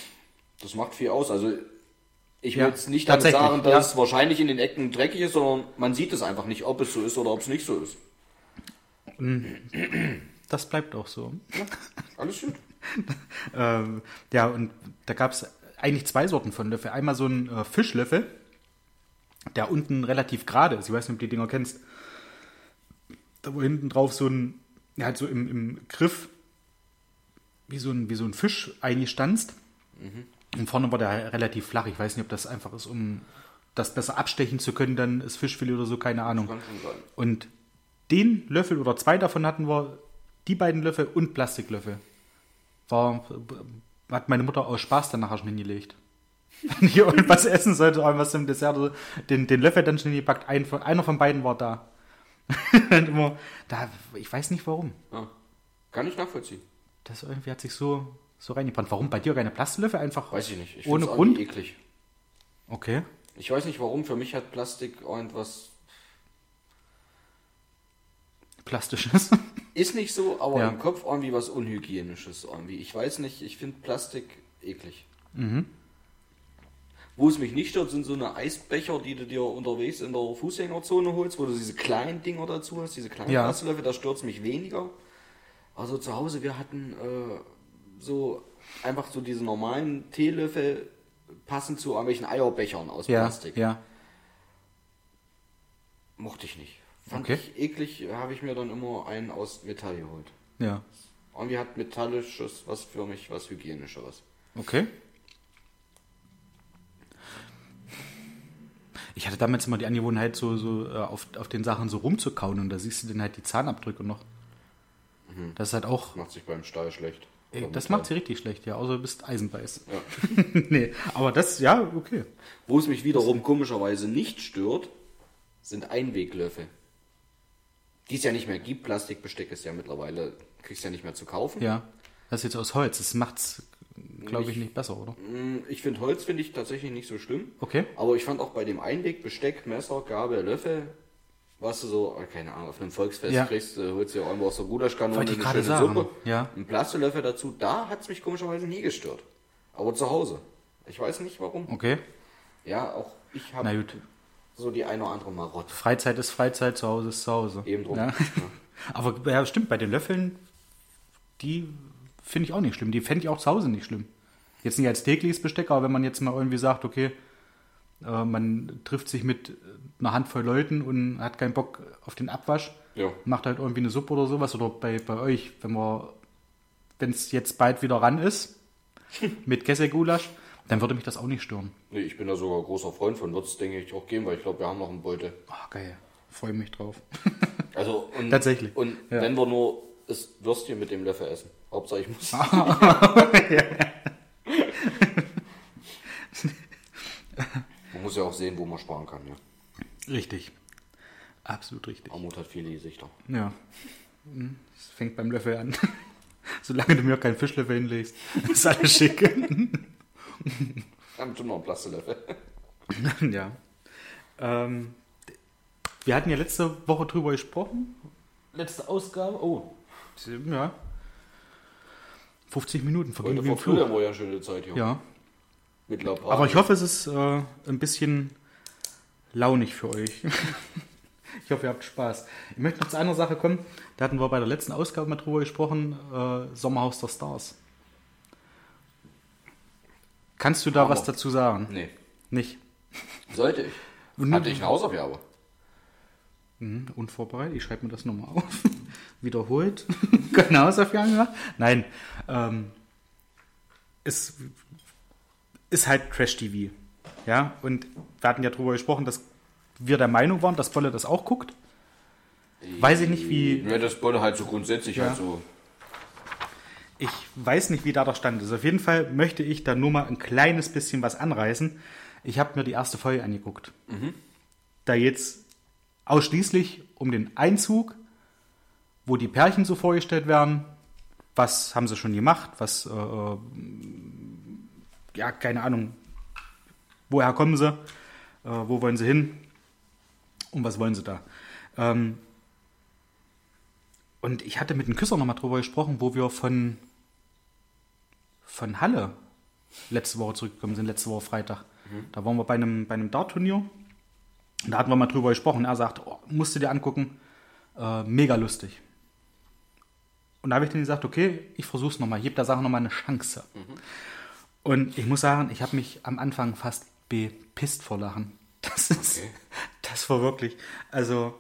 A: Das macht viel aus. Also ich will
B: Ja,
A: jetzt nicht damit sagen, dass
B: ja.
A: es wahrscheinlich in den Ecken dreckig ist, sondern man sieht es einfach nicht, ob es so ist oder ob es nicht so ist.
B: Das bleibt auch so.
A: Alles gut.
B: Ähm, ja, und da gab es eigentlich zwei Sorten von Löffel. Einmal so ein äh, Fischlöffel, der unten relativ gerade ist. Ich weiß nicht, ob du die Dinger kennst. Da wo hinten drauf so ein, ja, halt so im, im Griff wie so ein, wie so ein Fisch eingestanzt. Und vorne war der relativ flach. Ich weiß nicht, ob das einfach ist, um das besser abstechen zu können, dann ist Fischfilet oder so, keine Ahnung. Und den Löffel oder zwei davon hatten wir, die beiden Löffel und Plastiklöffel. War, hat meine Mutter aus Spaß dann nachher schon hingelegt. Wenn ich irgendwas essen sollte, irgendwas im Dessert, so, den, den Löffel dann schon hingepackt, ein, einer von beiden war da. Immer, da. Ich weiß nicht warum.
A: Ja. Kann ich nachvollziehen.
B: Das irgendwie hat sich so, so reingebrannt. Warum bei dir keine Plastiklöffel? Einfach
A: Weiß ich nicht. Ich
B: ohne Grund?
A: eklig.
B: Okay.
A: Ich weiß nicht warum, für mich hat Plastik irgendwas.
B: Plastisches.
A: Ist nicht so, aber
B: Ja.
A: im Kopf irgendwie was Unhygienisches irgendwie. Ich weiß nicht, ich finde Plastik eklig.
B: Mhm.
A: Wo es mich nicht stört, sind so eine Eisbecher, die du dir unterwegs in der Fußgängerzone holst, wo du diese kleinen Dinger dazu hast, diese kleinen
B: Ja.
A: Plastiklöffel, da stört es mich weniger. Also zu Hause, wir hatten äh, so einfach so diese normalen Teelöffel passend zu irgendwelchen Eierbechern aus
B: Ja,
A: Plastik.
B: ja.
A: Mochte ich nicht. Fand
B: Okay.
A: ich eklig, habe ich mir dann immer einen aus Metall geholt.
B: Ja.
A: Irgendwie hat metallisches was für mich, was hygienischeres.
B: Okay. Ich hatte damals immer die Angewohnheit, so, so äh, auf, auf den Sachen so rumzukauen und da siehst du dann halt die Zahnabdrücke noch. Das ist halt auch.
A: Macht sich beim Stahl schlecht.
B: Ey, das macht sie richtig schlecht, ja, außer du bist Eisenbeiß.
A: Ja.
B: nee, aber das, ja, okay.
A: Wo es mich wiederum komischerweise nicht stört, sind Einweglöffel. Die es ja nicht mehr gibt. Plastikbesteck ist ja mittlerweile, kriegst ja nicht mehr zu kaufen.
B: Ja. Das ist jetzt aus Holz. Das macht's, glaube ich,
A: Nicht-
B: besser, oder?
A: Mm, Ich finde Holz finde ich tatsächlich nicht so schlimm.
B: Okay.
A: Aber ich fand auch bei dem Einwegbesteck, Messer, Gabel, Löffel, was du so, äh, keine Ahnung, auf einem Volksfest
B: Ja.
A: kriegst, äh, holst du ja irgendwo aus der Gulaschkanone eine schöne
B: sagen,
A: Suppe.
B: ja.
A: Ein Plastiklöffel dazu, da hat es mich komischerweise nie gestört. Aber zu Hause. Ich weiß nicht warum.
B: Okay.
A: Ja, auch ich habe so die eine oder andere Marotte.
B: Freizeit ist Freizeit, zu Hause ist zu Hause.
A: Eben drum.
B: Ja. Aber ja, stimmt, bei den Löffeln, die finde ich auch nicht schlimm. Die fände ich auch zu Hause nicht schlimm. Jetzt nicht als tägliches Besteck, aber wenn man jetzt mal irgendwie sagt, okay, äh, man trifft sich mit einer Handvoll Leuten und hat keinen Bock auf den Abwasch.
A: Ja.
B: Macht halt irgendwie eine Suppe oder sowas. Oder bei, bei euch, wenn wir, wenn es jetzt bald wieder ran ist, mit Kessel-Gulasch, dann würde mich das auch nicht stören.
A: Nee, ich bin da sogar großer Freund von. Wird es, denke ich, auch geben, weil ich glaube, wir haben noch einen Beutel.
B: Ah, geil. Freue mich drauf.
A: Also, und,
B: Tatsächlich.
A: Und
B: Ja.
A: wenn wir nur das Würstchen mit dem Löffel essen. Hauptsache, ich muss. man muss ja auch sehen, wo man sparen kann. Ja.
B: Richtig. Absolut richtig.
A: Armut hat viele Gesichter.
B: Ja. Hm, Es fängt beim Löffel an. Solange du mir keinen Fischlöffel hinlegst, ist alles schick.
A: Wir haben schon noch einen Plastelöffel.
B: ja. Ähm, wir hatten ja letzte Woche drüber gesprochen. Letzte Ausgabe. Oh. Ja. 50 Minuten vergingen
A: Heute
B: wie im
A: vor früher
B: Flug.
A: war ja eine schöne Zeit hier.
B: Ja.
A: Mit.
B: Aber ich hoffe, es ist äh, ein bisschen launig für euch. ich hoffe, ihr habt Spaß. Ich möchte noch zu einer Sache kommen. Da hatten wir bei der letzten Ausgabe mal drüber gesprochen. Äh, Sommerhaus der Stars. Kannst du da
A: Hammer.
B: was dazu sagen?
A: Nee.
B: Nicht?
A: Sollte ich. Hatte ich eine Hausaufgabe.
B: Mhm, unvorbereitet. Ich schreibe mir das nochmal auf. Wiederholt. Keine Hausaufgaben gemacht. Nein. Ähm, es ist halt Trash-TV. Ja, und wir hatten ja drüber gesprochen, dass wir der Meinung waren, dass Bolle das auch guckt. Weiß ich nicht, wie.
A: Ja, das Bolle halt so grundsätzlich
B: Ja.
A: halt so.
B: Ich weiß nicht, wie da der Stand ist. Auf jeden Fall möchte ich da nur mal ein kleines bisschen was anreißen. Ich habe mir die erste Folge angeguckt. Da geht's ausschließlich um den Einzug, wo die Pärchen so vorgestellt werden. Was haben sie schon gemacht? Was, äh, äh, ja, keine Ahnung. Woher kommen sie? Äh, wo wollen sie hin? Und was wollen sie da? Ähm, und ich hatte mit dem Küsser nochmal drüber gesprochen, wo wir von, von Halle letzte Woche zurückgekommen sind, letzte Woche Freitag. Da waren wir bei einem, bei einem Dart-Turnier. Und da hatten wir mal drüber gesprochen. Er sagt, oh, musst du dir angucken, äh, mega lustig. Und da habe ich dann gesagt, okay, ich versuche es nochmal, ich gebe der Sache nochmal eine Chance. Und ich muss sagen, ich habe mich am Anfang fast bepisst vor Lachen. Das ist,
A: Okay.
B: das war wirklich, also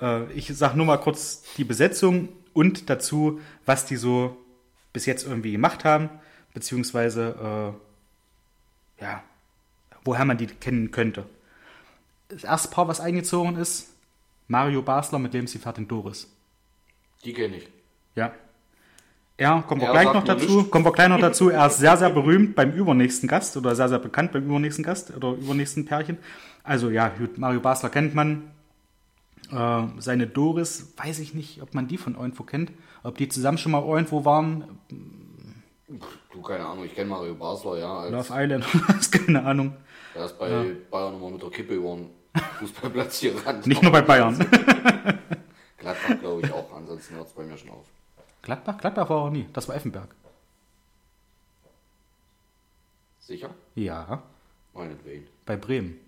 B: äh, ich sage nur mal kurz die Besetzung und dazu, was die so bis jetzt irgendwie gemacht haben, beziehungsweise äh, ja, woher man die kennen könnte. Das erste Paar, was eingezogen ist, Mario Basler mit Lebensgefährtin Doris.
A: Die kenne ich.
B: Ja. Er, kommen wir
A: Er
B: gleich noch dazu,
A: nichts.
B: kommen wir gleich noch dazu. Er ist sehr, sehr berühmt beim übernächsten Gast oder sehr, sehr bekannt beim übernächsten Gast oder übernächsten Pärchen. Also ja, Mario Basler kennt man. Äh, seine Doris, weiß ich nicht, ob man die von irgendwo kennt. Ob die zusammen schon mal irgendwo waren.
A: Du, keine Ahnung, ich kenne Mario Basler, ja. Als,
B: Love Island, keine Ahnung.
A: er ist bei Bayern immer mit der Kippe über den Fußballplatz hier ran.
B: Nicht nur bei Bayern.
A: Gladbach, glaube ich, auch. Ansonsten hört es bei mir schon auf.
B: Gladbach? Gladbach war auch nie. Das war Effenberg.
A: Sicher?
B: Ja,
A: Meinetwegen.
B: bei Bremen.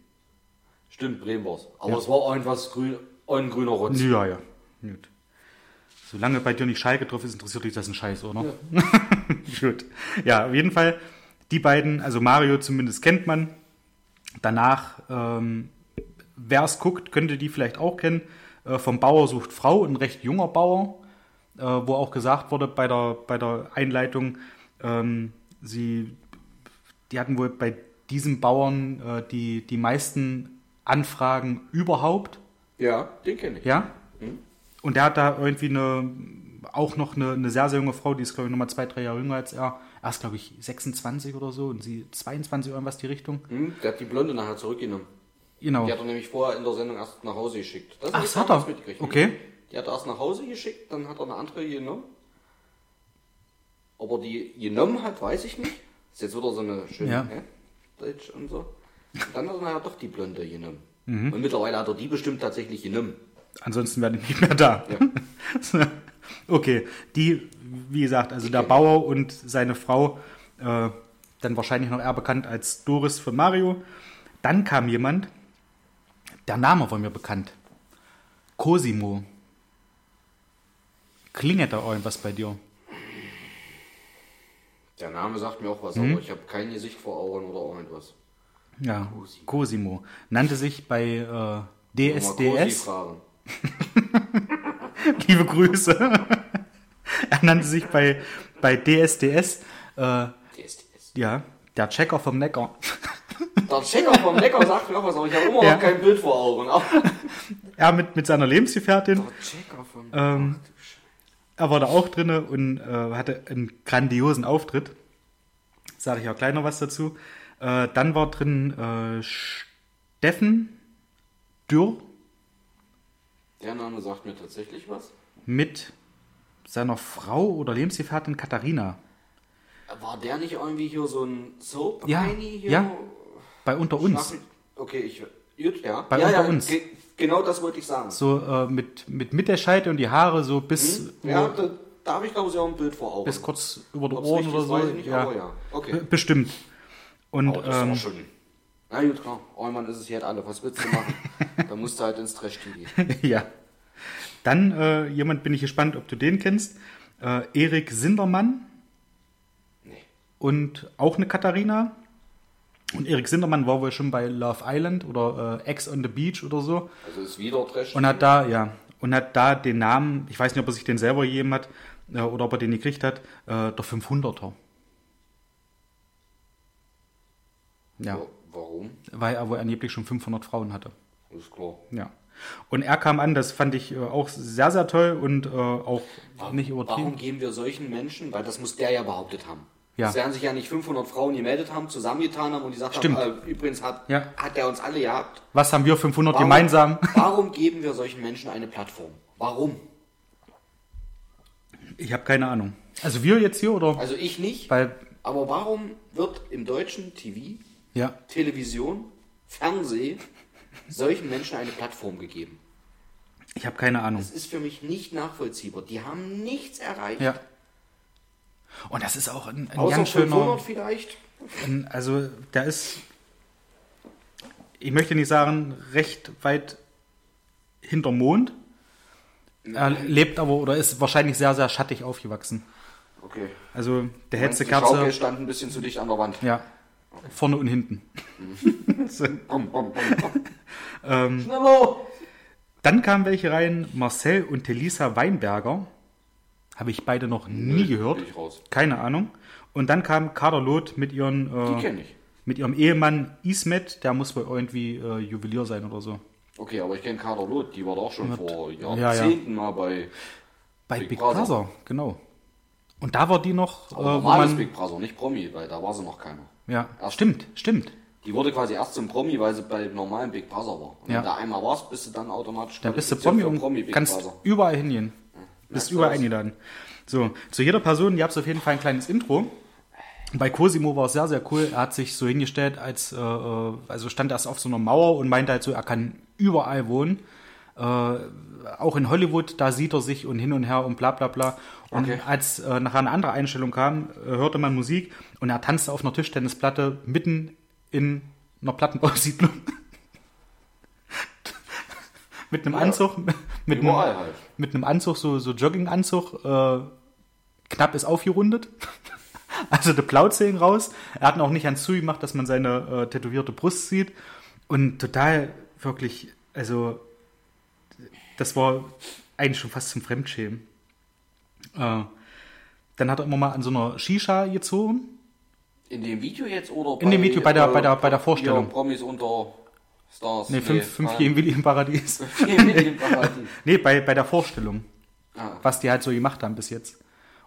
A: Stimmt, Bremen war's. Aber es war irgendwas grün, ein grüner Rotz.
B: Ja, ja. Gut. Solange bei dir nicht Schalke drauf ist, interessiert dich das ein Scheiß, oder? Gut. Ja, auf jeden Fall, die beiden, also Mario zumindest kennt man. Danach, ähm, wer es guckt, könnte die vielleicht auch kennen. Äh, vom Bauer sucht Frau, ein recht junger Bauer, äh, wo auch gesagt wurde bei der, bei der Einleitung, ähm, sie, die hatten wohl bei diesem Bauern äh, die, die meisten Anfragen überhaupt.
A: Ja, den kenne ich.
B: Ja? Und der hat da irgendwie eine, auch noch eine, eine sehr, sehr junge Frau, die ist, glaube ich, nochmal zwei, drei Jahre jünger als er. Er ist, glaube ich, 26 oder so und sie 22 irgendwas die Richtung.
A: Hm, der hat die Blonde nachher zurückgenommen.
B: Genau.
A: Die hat er nämlich vorher in der Sendung erst nach Hause geschickt. Das
B: Ach, das hat er? Okay.
A: Die hat er erst nach Hause geschickt, dann hat er eine andere genommen. Ob er die genommen hat, weiß ich nicht. Ist jetzt wieder so eine schöne
B: Ja.
A: ne? Deutsch und so. Und dann hat er doch die Blonde genommen.
B: Mhm.
A: Und mittlerweile hat er die bestimmt tatsächlich genommen.
B: Ansonsten wäre die nicht mehr da.
A: Ja.
B: okay, die, wie gesagt, also der Bauer und seine Frau, äh, dann wahrscheinlich noch eher bekannt als Doris für Mario. Dann kam jemand, der Name war mir bekannt. Cosimo. Klingelt da irgendwas bei dir?
A: Der Name sagt mir auch was,
B: Mhm.
A: aber ich habe kein Gesicht vor Augen oder irgendwas.
B: Ja,
A: Cosimo.
B: Cosimo. Nannte sich bei äh, DSDS, liebe Grüße, er nannte sich bei, bei DSDS, äh,
A: DSDS.
B: ja, der Checker vom Neckar.
A: Der Checker vom Lecker sagt mir auch was, aber ich habe immer
B: Ja.
A: noch kein Bild vor Augen.
B: Er mit, mit seiner Lebensgefährtin,
A: der Checker vom
B: Ähm,
A: du Scheiße.
B: Er war da auch drinne und äh, hatte einen grandiosen Auftritt. Sage ich auch gleich noch was dazu. Äh, dann war drin äh, Steffen Dürr
A: Der Name sagt mir tatsächlich was.
B: mit seiner Frau oder Lebensgefährtin Katharina.
A: War der nicht irgendwie hier so ein soap
B: Ja,
A: hier?
B: ja. Bei Unter uns.
A: Okay, ich. Gut, ja.
B: Bei
A: ja,
B: Unter
A: ja,
B: uns.
A: ge- Genau das wollte ich sagen.
B: So äh, mit, mit Mittelscheite und die Haare so bis,
A: Ja,
B: über,
A: da, da habe ich glaube ich auch ein Bild vor Augen.
B: bis kurz über die
A: Ob's
B: Ohren oder
A: ist,
B: so.
A: weiß ich nicht,
B: ja.
A: aber ja. Okay.
B: Bestimmt. Und
A: Aber das ist
B: ähm,
A: auch schon. Na gut, klar. Allmann ist es hier halt alle. Was willst du machen? da musst du halt ins Trash-TV.
B: ja. Dann äh, jemand bin ich gespannt, ob du den kennst. Äh, Erik Sindermann
A: Nee.
B: und auch eine Katharina. Und Erik Sindermann war wohl schon bei Love Island oder äh, Ex on the Beach oder so.
A: Also ist wieder Trash.
B: Und hat da, ja, und hat da den Namen, ich weiß nicht, ob er sich den selber gegeben hat äh, oder ob er den gekriegt hat, äh, der 500er. Ja,
A: Wa- Warum?
B: weil er wohl angeblich schon 500 Frauen hatte.
A: Ist klar.
B: Ja. Und er kam an, das fand ich äh, auch sehr, sehr toll und äh, auch nicht übertrieben.
A: Warum geben wir solchen Menschen, weil das muss der ja behauptet haben.
B: Ja.
A: Es werden sich ja nicht 500 Frauen gemeldet haben, zusammengetan haben und die gesagt
B: Stimmt.
A: haben, äh, übrigens hat,
B: Ja.
A: hat der uns alle gehabt.
B: Was haben wir 500
A: Warum-
B: gemeinsam?
A: Warum geben wir solchen Menschen eine Plattform? Warum?
B: Ich habe keine Ahnung. Also wir jetzt hier oder?
A: Also ich nicht,
B: Weil,
A: aber warum wird im deutschen TV,
B: ja,
A: Television, Fernsehen solchen Menschen eine Plattform gegeben?
B: ich habe keine Ahnung.
A: Das ist für mich nicht nachvollziehbar. Die haben nichts erreicht.
B: Ja. Und das ist auch ein, ein
A: Außer
B: ganz
A: 500
B: schöner.
A: vielleicht.
B: Ein, also der ist, ich möchte nicht sagen, recht weit hinterm Mond. Er lebt aber oder ist wahrscheinlich sehr, sehr schattig aufgewachsen.
A: Okay.
B: Also der hellste
A: die
B: Kerze,
A: stand ein bisschen zu dicht an der Wand.
B: ja, vorne und hinten.
A: Bom, bom, bom, bom.
B: Ähm,
A: Schneller!
B: Dann kamen welche rein, Marcel und Telisa Weinberger. Habe ich beide noch nie gehört. Keine Ahnung. Und dann kam Kader Loth mit, ihren,
A: Die
B: äh,
A: kenne ich.
B: mit ihrem Ehemann Ismet. Der muss wohl irgendwie äh, Juwelier sein oder so.
A: Okay, aber ich kenne Kader Loth, die war doch schon vor
B: ja.
A: Jahrzehnten mal bei
B: Bei
A: Big
B: Big,
A: Brother.
B: Brother. genau. Und da war die noch, äh,
A: aber normales
B: man.
A: Big Brother, nicht Promi, weil da war sie noch keiner.
B: ja,
A: Erst-
B: stimmt, stimmt.
A: Die wurde quasi erst zum Promi, weil sie bei normalen Big Brother war. Und
B: Ja.
A: wenn du einmal warst, bist du dann automatisch
B: Da bist du Promi und
A: Big
B: kannst
A: Brother.
B: überall hingehen. Bist überall eingeladen. So, zu jeder Person, die habt auf jeden Fall ein kleines Intro. Bei Cosimo war es sehr, sehr cool. Er hat sich so hingestellt, als äh, äh, also stand erst auf so einer Mauer und meinte halt so, er kann überall wohnen. Äh, auch in Hollywood, da sieht er sich und hin und her und bla bla bla. Und
A: Okay.
B: als äh, nachher eine andere Einstellung kam, äh, hörte man Musik und er tanzte auf einer Tischtennisplatte mitten in einer Plattenbausiedlung. mit einem
A: Ja.
B: Anzug, mit einem,
A: halt.
B: mit einem Anzug, so, so Jogginganzug, äh, knapp ist aufgerundet. Also der Blauzehen raus. Er hat ihn auch nicht ans Zu gemacht, dass man seine äh, tätowierte Brust sieht. Und total wirklich, also das war eigentlich schon fast zum Fremdschämen. Äh, dann hat er immer mal an so einer Shisha gezogen.
A: In dem Video jetzt oder
B: In dem Video bei der- bei der- bei der Vorstellung.
A: Promis unter Stars.
B: Ne, fünf, fünf
A: nein.
B: G im Willi Paradies.
A: Fünf G im Willi Paradies.
B: Nee, bei, bei der Vorstellung.
A: Ah.
B: was die halt so gemacht haben bis jetzt.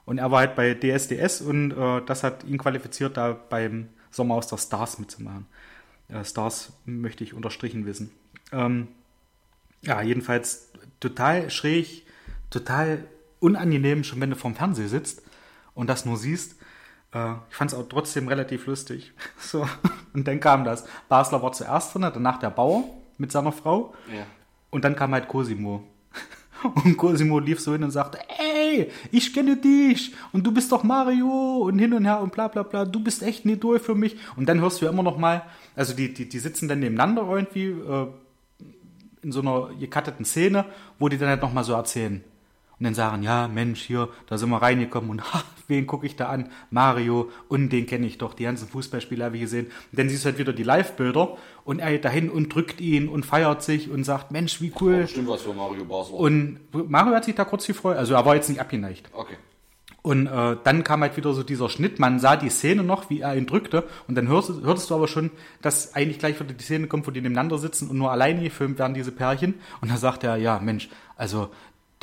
B: Und er war halt bei DSDS und äh, das hat ihn qualifiziert, da beim Sommerhaus der Stars mitzumachen. Äh, Stars möchte ich unterstrichen wissen. Ähm, ja, jedenfalls total schräg, total unangenehm, schon wenn du vorm Fernseher sitzt und das nur siehst. Äh, ich fand es auch trotzdem relativ lustig. So. Und dann kam das. Basler war zuerst drin, danach der Bauer mit seiner Frau.
A: Ja.
B: Und dann kam halt Cosimo. Und Cosimo lief so hin und sagte, ey, ich kenne dich und du bist doch Mario und hin und her und bla bla bla, du bist echt ein Idol für mich. Und dann hörst du ja immer noch mal, also die, die, die sitzen dann nebeneinander irgendwie äh, in so einer gekatteten Szene, wo die dann halt noch mal so erzählen. Und dann sagen, ja, Mensch, hier, da sind wir reingekommen und ha, wen gucke ich da an? Mario und den kenne ich doch, die ganzen Fußballspieler habe ich gesehen. Und dann siehst du halt wieder die Live-Bilder und er geht dahin und drückt ihn und feiert sich und sagt, Mensch, wie cool.
A: Bestimmt was für Mario war.
B: Und Mario hat sich da kurz gefreut, also er war jetzt nicht abgeneigt.
A: Okay.
B: Und äh, dann kam halt wieder so dieser Schnitt, man sah die Szene noch, wie er ihn drückte und dann hörst, hörtest du aber schon, dass eigentlich gleich wieder die Szene kommt, wo die nebeneinander sitzen und nur alleine gefilmt werden, diese Pärchen. Und da sagt er, ja, Mensch, also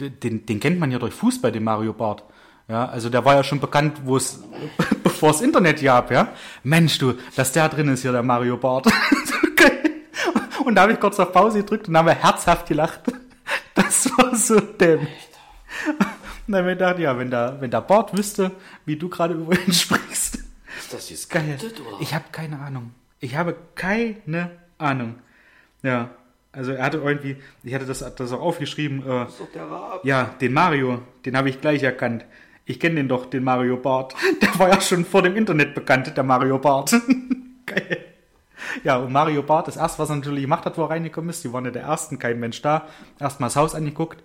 B: den, den kennt man ja durch Fußball, den Mario Barth. Ja, also der war ja schon bekannt, wo es, bevor es Internet gab, ja. Mensch, du, dass der drin ist hier, der Mario Barth. und da habe ich kurz auf Pause gedrückt und habe herzhaft gelacht. Das war so dämlich. Und dann habe ich gedacht, ja, wenn der, wenn der Bart wüsste, wie du gerade über ihn sprichst.
A: Ist das jetzt
B: Geil. Ich habe keine Ahnung. Ich habe keine Ahnung. Ja, also er hatte irgendwie, ich hatte das, das auch aufgeschrieben, äh,
A: ist doch der Raab.
B: ja, den Mario, den habe ich gleich erkannt. Ich kenne den doch, den Mario Bart. Der war ja schon vor dem Internet bekannt, der Mario Bart. Geil. Ja, und Mario Bart, das erste, was er natürlich gemacht hat, wo er reingekommen ist, die waren ja der ersten, kein Mensch da. Erstmal das Haus angeguckt.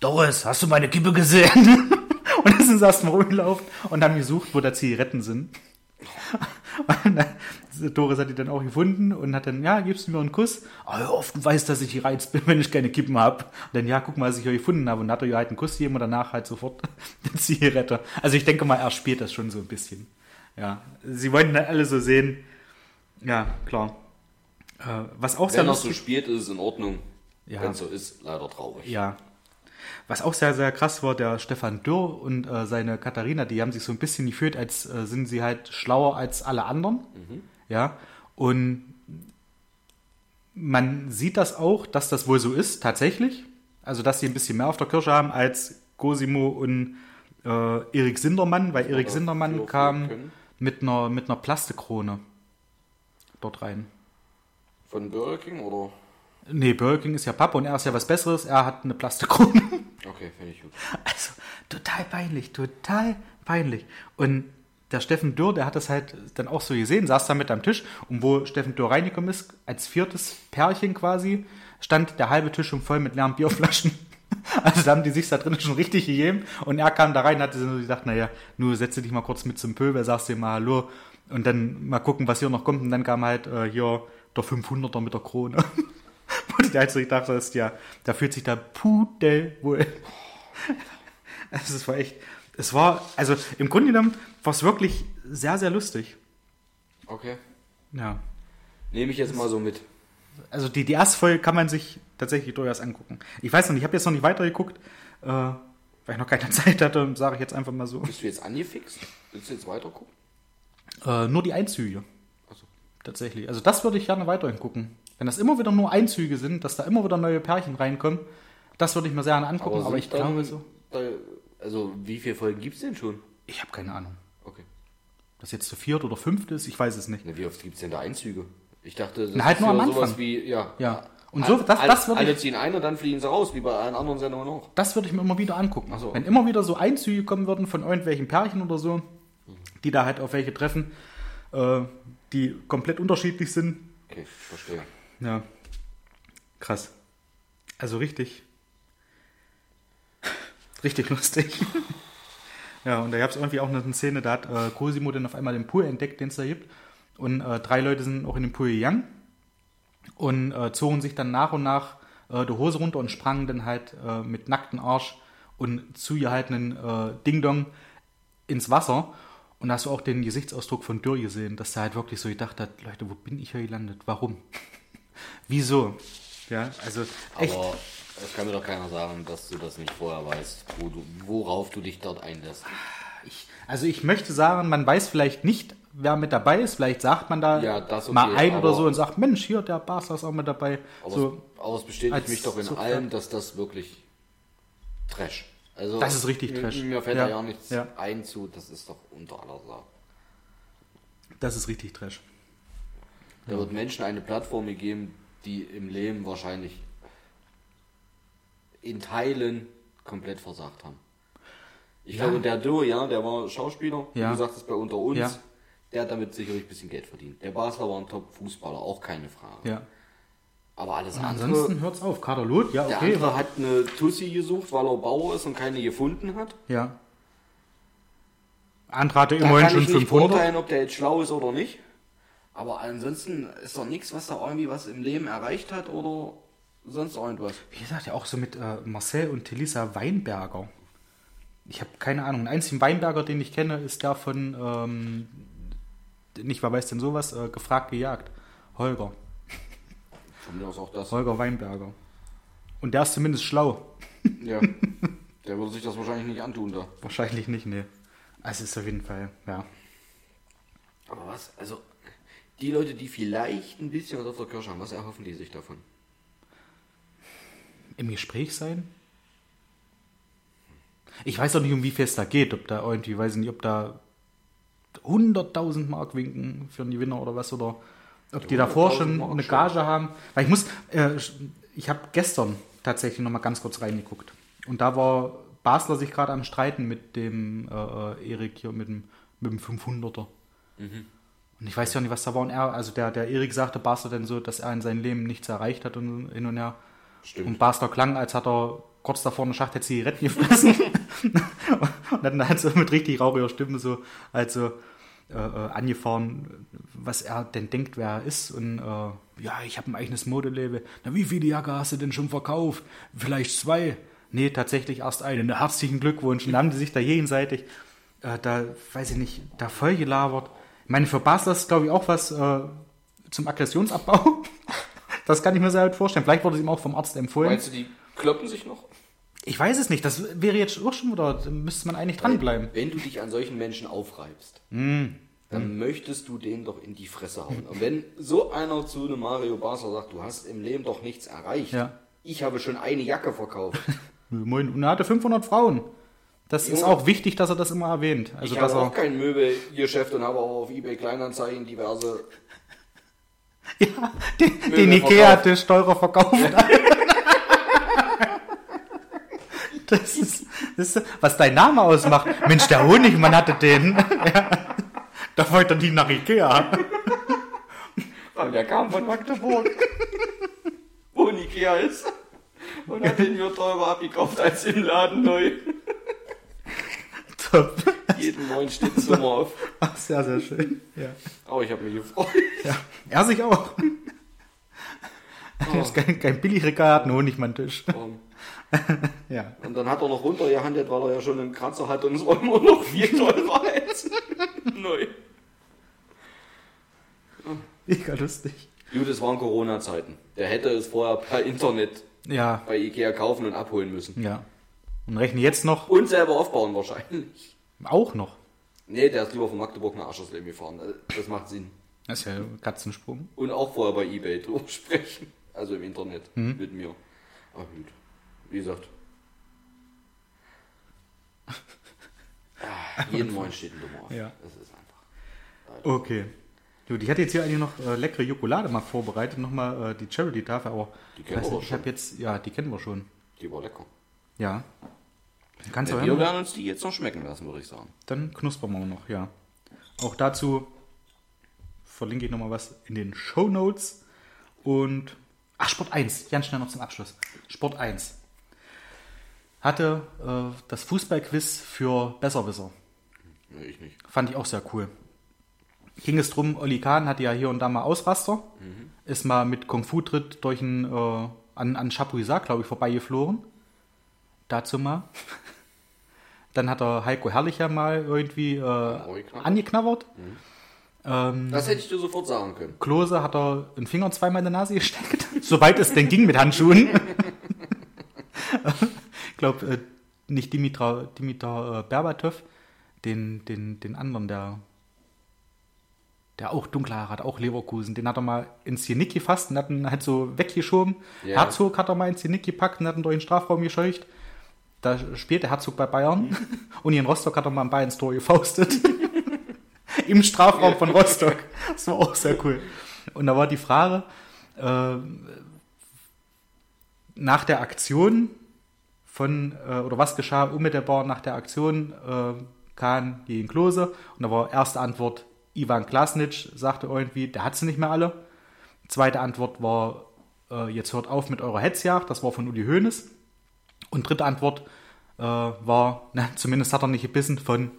B: Doris, hast du meine Kippe gesehen? und dann sind sie erstmal rumgelaufen und haben gesucht, wo da Zigaretten sind. Doris hat die dann auch gefunden und hat dann, ja, gibst du mir einen Kuss? Oh, hör auf, du weißt, dass ich gereizt bin, wenn ich keine Kippen habe. Und dann, ja, guck mal, was ich hier gefunden habe. Und dann hat er ihr halt einen Kuss gegeben und danach halt sofort die Zigarette. Also ich denke mal, er spielt das schon so ein bisschen. Ja, sie wollten dann alle so sehen. Ja, klar. Äh, was auch sehr
A: Wenn er so
B: lustig
A: spielt, ist es in Ordnung.
B: Ja.
A: Wenn es so ist, leider traurig.
B: ja. Was auch sehr, sehr krass war, der Stefan Dürr und äh, seine Katharina, die haben sich so ein bisschen gefühlt, als äh, sind sie halt schlauer als alle anderen. Ja. Und man sieht das auch, dass das wohl so ist, tatsächlich. Also, dass sie ein bisschen mehr auf der Kirsche haben als Cosimo und äh, Erik Sindermann, weil Erik Sindermann kam
A: können.
B: mit einer, mit einer Plastikkrone dort rein.
A: Von Burger King oder?
B: Nee, Burger King ist ja Papa und er ist ja was Besseres. Er hat eine Plastikkrone.
A: Okay, finde ich gut.
B: Also total peinlich, total peinlich. Und der Steffen Dürr, der hat das halt dann auch so gesehen, saß da mit am Tisch und wo Steffen Dürr reingekommen ist, als viertes Pärchen quasi, stand der halbe Tisch schon voll mit leeren Bierflaschen. Also da haben die sich da drinnen schon richtig gegeben und er kam da rein und hatte so gedacht, naja, nur setze dich mal kurz mit zum Pöbel, sagst dir mal Hallo und dann mal gucken, was hier noch kommt und dann kam halt äh, hier der 500er mit der Krone. Wo du dir halt so gedacht hast, ja, da fühlt sich der Pudel wohl. Also es war echt, es war, also im Grunde genommen war es wirklich sehr, sehr lustig.
A: Okay.
B: Ja.
A: Nehme ich jetzt mal so mit.
B: Also die, die erste Folge kann man sich tatsächlich durchaus angucken. Ich weiß noch nicht, ich habe jetzt noch nicht weitergeguckt, äh, weil ich noch keine Zeit hatte, sage ich jetzt einfach mal so.
A: Bist du jetzt angefixt? Willst du jetzt weiter gucken?
B: Äh, nur die Einzüge.
A: Achso.
B: Tatsächlich. Also das würde ich gerne weiterhin gucken. Wenn das immer wieder nur Einzüge sind, dass da immer wieder neue Pärchen reinkommen, das würde ich mir sehr gerne angucken, aber,
A: sind
B: ich glaube so.
A: Also, wie viele Folgen gibt es denn schon?
B: Ich habe keine Ahnung.
A: Okay.
B: Das jetzt der vierte oder fünfte ist, ich weiß es nicht.
A: Na, wie oft gibt es denn da Einzüge? Ich dachte, das
B: Na, halt
A: ist
B: nur am
A: sowas
B: Anfang.
A: wie, ja.
B: Ja. Und so, das,
A: Alle-
B: das würde
A: Alle
B: ich,
A: ziehen ein und dann fliegen sie raus, wie bei allen anderen Sendungen auch.
B: das würde ich mir immer wieder angucken.
A: So.
B: Wenn immer wieder so Einzüge kommen würden von irgendwelchen Pärchen oder so, die da halt auf welche treffen, äh, die komplett unterschiedlich sind.
A: Okay, verstehe.
B: Ja. Krass. Also richtig. Richtig lustig. ja, und da gab es irgendwie auch eine Szene, da hat äh, Cosimo dann auf einmal den Pool entdeckt, den es da gibt. Und äh, drei Leute sind auch in den Pool gegangen und äh, zogen sich dann nach und nach äh, die Hose runter und sprangen dann halt äh, mit nacktem Arsch und zugehaltenen äh, Ding-Dong ins Wasser. Und da hast du auch den Gesichtsausdruck von Dürr gesehen, dass er halt wirklich so gedacht hat, Leute, wo bin ich hier gelandet? Warum? Wieso? Ja, also echt.
A: Aber es kann mir doch keiner sagen, dass du das nicht vorher weißt, wo du, worauf du dich dort einlässt.
B: Ich, also ich möchte sagen, man weiß vielleicht nicht, wer mit dabei ist. Vielleicht sagt man da
A: Ja, das okay,
B: mal ein oder so und sagt, Mensch, hier, der Barca ist auch mit dabei.
A: Aber,
B: So,
A: es, aber es bestätigt mich doch in
B: Zugpferd.
A: allem, dass das wirklich Trash. Also,
B: Das ist richtig
A: mir-
B: Trash.
A: Mir fällt
B: Ja,
A: da ja auch nichts
B: ja.
A: ein zu, das ist doch unter aller Sau.
B: das ist richtig Trash.
A: Da wird Menschen eine Plattform gegeben, die im Leben wahrscheinlich in Teilen komplett versagt haben. Ich
B: Ja.
A: glaube, der Dürr, ja, der war Schauspieler, wie
B: Ja.
A: du sagtest, bei Unter uns.
B: Ja.
A: Der hat damit sicherlich ein bisschen Geld verdient. Der Basler war ein Top-Fußballer, auch keine Frage.
B: Ja.
A: Aber alles andere.
B: Ansonsten hört's auf. Kaderlot, ja,
A: Der
B: okay.
A: andere hat eine Tussi gesucht, weil er Bauer ist und keine gefunden hat.
B: Ja. Andere hatte immerhin
A: kann
B: schon
A: ich nicht
B: 500.
A: beurteilen, ob der jetzt schlau ist oder nicht. Aber ansonsten ist doch nichts, was da irgendwie was im Leben erreicht hat oder sonst irgendwas.
B: Wie gesagt, ja auch so mit äh, Marcel und Telisa Weinberger. Ich habe keine Ahnung. Den einzigen Weinberger, den ich kenne, ist der von, ähm, nicht, wer weiß denn sowas, äh, gefragt gejagt. Holger.
A: Von mir aus auch das.
B: Holger Weinberger. Und der ist zumindest schlau.
A: Ja. Der würde sich das wahrscheinlich nicht antun da.
B: Wahrscheinlich nicht, nee. Also ist auf jeden Fall, ja.
A: Aber was, also, die Leute, die vielleicht ein bisschen was auf der Kirsche haben, was erhoffen die sich davon?
B: Im Gespräch sein? Ich weiß auch nicht, um wie viel es da geht. Ob da irgendwie, weiß ich nicht, ob da 100.000 Mark winken für einen Gewinner oder was. Oder ob die davor
A: 100.000
B: schon
A: Mark
B: eine
A: schon.
B: Gage haben. Weil ich muss, äh, ich habe gestern tatsächlich noch mal ganz kurz reingeguckt. Und da war Basler sich gerade am Streiten mit dem äh, äh, Erik hier, mit dem, mit dem 500er.
A: Mhm.
B: Und ich weiß ja nicht, was da war. Und er, also der, der Erik sagte Basler denn so, dass er in seinem Leben nichts erreicht hat und hin und her.
A: Stimmt.
B: Und Basler klang, als hat er kurz davor eine Schachtel Zigaretten gefressen. und dann hat so mit richtig rauchiger Stimme so, also äh, angefahren, was er denn denkt, wer er ist. Und äh, ja, ich habe ein eigenes Modelabel. Na, wie viele Jacke hast du denn schon verkauft? Vielleicht zwei? Nee, tatsächlich erst eine. Na, herzlichen Glückwunsch. Und dann haben die sich da jenseitig, äh, da, weiß ich nicht, da voll gelabert. Meine, für Basler ist glaube ich auch was äh, zum Aggressionsabbau. Das kann ich mir sehr gut vorstellen. Vielleicht wurde es ihm auch vom Arzt empfohlen.
A: Meinst du, die kloppen sich noch?
B: Ich weiß es nicht. Das wäre jetzt auch schon wieder, da müsste man eigentlich dranbleiben.
A: Wenn du dich an solchen Menschen aufreibst,
B: Hm.
A: dann möchtest du den doch in die Fresse hauen. Und wenn so einer zu einem Mario Basler sagt, du hast im Leben doch nichts erreicht,
B: Ja.
A: ich habe schon eine Jacke verkauft.
B: Moin. Und er hatte 500 Frauen. Das ist auch wichtig, dass er das immer erwähnt. Also,
A: ich habe auch kein Möbelgeschäft und habe auch auf eBay Kleinanzeigen diverse.
B: ja, den, den
A: Möbel
B: Ikea-Tisch teurer verkauft. das, ist, das ist, was dein Name ausmacht. Mensch, der Honigmann hatte den. Ja. Da wollte er die nach Ikea.
A: Und der kam von Magdeburg, wo ein Ikea ist. Und hat den hier teurer abgekauft als im Laden neu.
B: Top.
A: Jeden neuen Stitzzimmer auf.
B: Ach, sehr, sehr schön. Ja.
A: Aber ich habe mich gefreut.
B: ja. Er sich auch. Ist kein, kein Billigregal, hat einen Honigmann-Tisch.
A: Um,
B: Ja.
A: Und dann hat er noch runtergehandelt, weil er ja schon einen Kratzer hat und es war immer noch viel teurer als neu.
B: Mega lustig.
A: Gut, es waren Corona-Zeiten. Der hätte es vorher per Internet
B: Ja,
A: bei Ikea kaufen und abholen müssen.
B: ja. Und rechne jetzt noch,
A: Und selber aufbauen wahrscheinlich.
B: auch noch.
A: Nee, der ist lieber von Magdeburg nach Aschersleben gefahren. Das macht Sinn.
B: Das ist ja Katzensprung.
A: Und auch vorher bei Ebay drüber sprechen. Also im Internet mit mir. Aber gut. Wie gesagt. Ah, jeden Morgen steht ein Dummer auf.
B: Ja.
A: Das ist einfach.
B: Okay. Gut, ich hatte jetzt hier eigentlich noch äh, leckere Jokolade mal vorbereitet, nochmal äh, die Charity-Tafel, aber
A: Die kennen wir
B: ich habe jetzt, ja, die kennen wir schon.
A: Die war lecker.
B: Ja. Kannst du
A: wir werden uns die jetzt noch schmecken lassen, würde ich sagen.
B: Dann knuspern wir noch, ja. Auch dazu verlinke ich nochmal was in den Show Notes. Und, ach, Sport 1, ganz schnell noch zum Abschluss. Sport 1 hatte äh, das Fußballquiz für Besserwisser.
A: Nee, ich nicht.
B: Fand ich auch sehr cool. Ging es drum, Olli Kahn hatte ja hier und da mal Ausraster, ist mal mit Kung-Fu-Tritt durch ein, äh, an, an Chapuisat, glaube ich, vorbeigeflogen. Dazu mal. Dann hat er Heiko Herrlicher mal irgendwie äh,
A: angeknabbert.
B: angeknabbert. Ähm,
A: Das hätte ich dir sofort sagen können.
B: Klose hat er einen Finger zweimal in der Nase gesteckt. Soweit es denn ging mit Handschuhen. ich glaube, äh, nicht Dimitra, Dimitar äh, Berbatov, den, den, den anderen, der, der auch dunkle Haare hat, auch Leverkusen, den hat er mal ins Genick gefasst und hat ihn halt so weggeschoben.
A: Ja.
B: Herzog hat er mal ins Genick gepackt und hat ihn durch den Strafraum gescheucht. Da spielt der Herzog bei Bayern und hier in Rostock hat er mal einen Ball ins Tor gefaustet. Im Strafraum von Rostock. Das war auch sehr cool. Und da war die Frage, äh, nach der Aktion von, äh, oder was geschah unmittelbar nach der Aktion äh, Kahn gegen Klose? Und da war erste Antwort, Ivan Klasnic sagte irgendwie, der hat sie nicht mehr alle. Zweite Antwort war äh, jetzt hört auf mit eurer Hetzjagd, das war von Uli Hoeneß. Und dritte Antwort äh, war, na, zumindest hat er nicht gebissen, von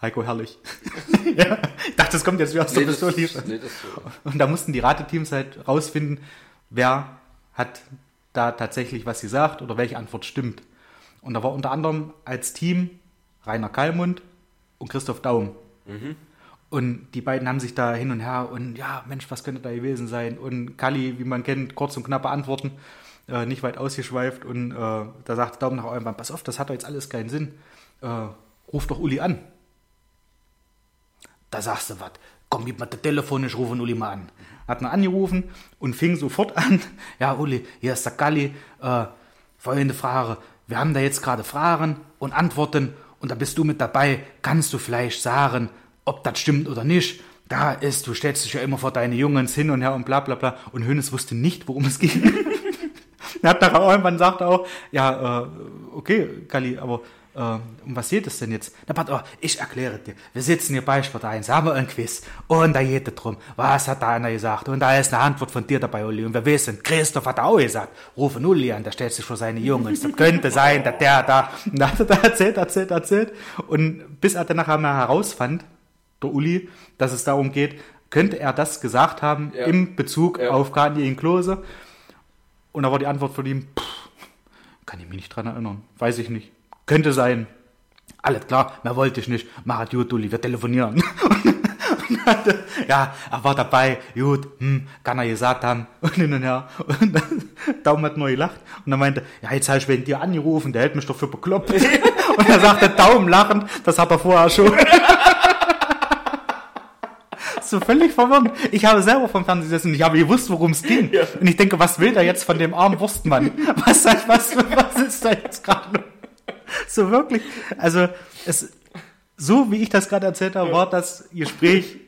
B: Heiko Herrlich. ja, ich dachte, das kommt jetzt wie aus der
A: Nee, das-
B: Pistole.
A: nee,
B: Und da mussten die Rateteams halt rausfinden, wer hat da tatsächlich was gesagt oder welche Antwort stimmt. Und da war unter anderem als Team Rainer Kallmund und Christoph Daum. Und die beiden haben sich da hin und her und ja, Mensch, was könnte da gewesen sein? Und Kalli, wie man kennt, kurz und knappe Antworten, äh, nicht weit ausgeschweift. Und äh, da sagt Daum nach irgendwann, pass auf, das hat doch jetzt alles keinen Sinn. Äh, ruf doch Uli an. Da sagst du was. Komm, gib mal das Telefon, ich rufe Uli mal an. Hat ihn angerufen und fing sofort an. Ja, Uli, hier ist der Galli. Äh, folgende Frage. Wir haben da jetzt gerade Fragen und Antworten und da bist du mit dabei. Kannst du vielleicht sagen, ob das stimmt oder nicht? Da ist, du stellst dich ja immer vor deine Jungens hin und her und bla bla bla. Und Hönes wusste nicht, worum es ging. er hat nachher irgendwann sagt er auch, ja, äh, okay, Galli, aber äh, um was geht es denn jetzt? Na, warte, oh, ich erkläre dir. Wir sitzen hier bei Sport 1, haben ein Quiz und da geht es drum, was hat da einer gesagt? Und da ist eine Antwort von dir dabei, Uli. Und wir wissen, Christoph hat auch gesagt, rufen Uli an, der stellt sich vor seine Jungs. Das könnte sein, dass der da, und da hat er da erzählt, erzählt, erzählt. Und bis er dann nachher mal herausfand, der Uli, dass es darum geht, könnte er das gesagt haben
A: Ja.
B: im Bezug
A: Ja.
B: auf Kanye in Klose. Und da war die Antwort von ihm, pff, kann ich mich nicht dran erinnern. Weiß ich nicht. Könnte sein. Alles klar, mehr wollte ich nicht. Mach gut, Uli, wir telefonieren. Ja, er war dabei, gut, hm, kann er gesagt haben, und hin und her. Und Daumen hat nur gelacht. Und dann meinte, ja, jetzt habe ich wegen dir angerufen, der hält mich doch für bekloppt. Und er sagte, Daumen lachend, das hat er vorher schon. So völlig verwirrend. Ich habe selber vom Fernsehen gesessen und ich habe gewusst, worum es ging. Und ich denke, was will der jetzt von dem armen Wurstmann? Was, was, was ist da jetzt gerade? So wirklich. Also, es, so wie ich das gerade erzählt habe, war das Gespräch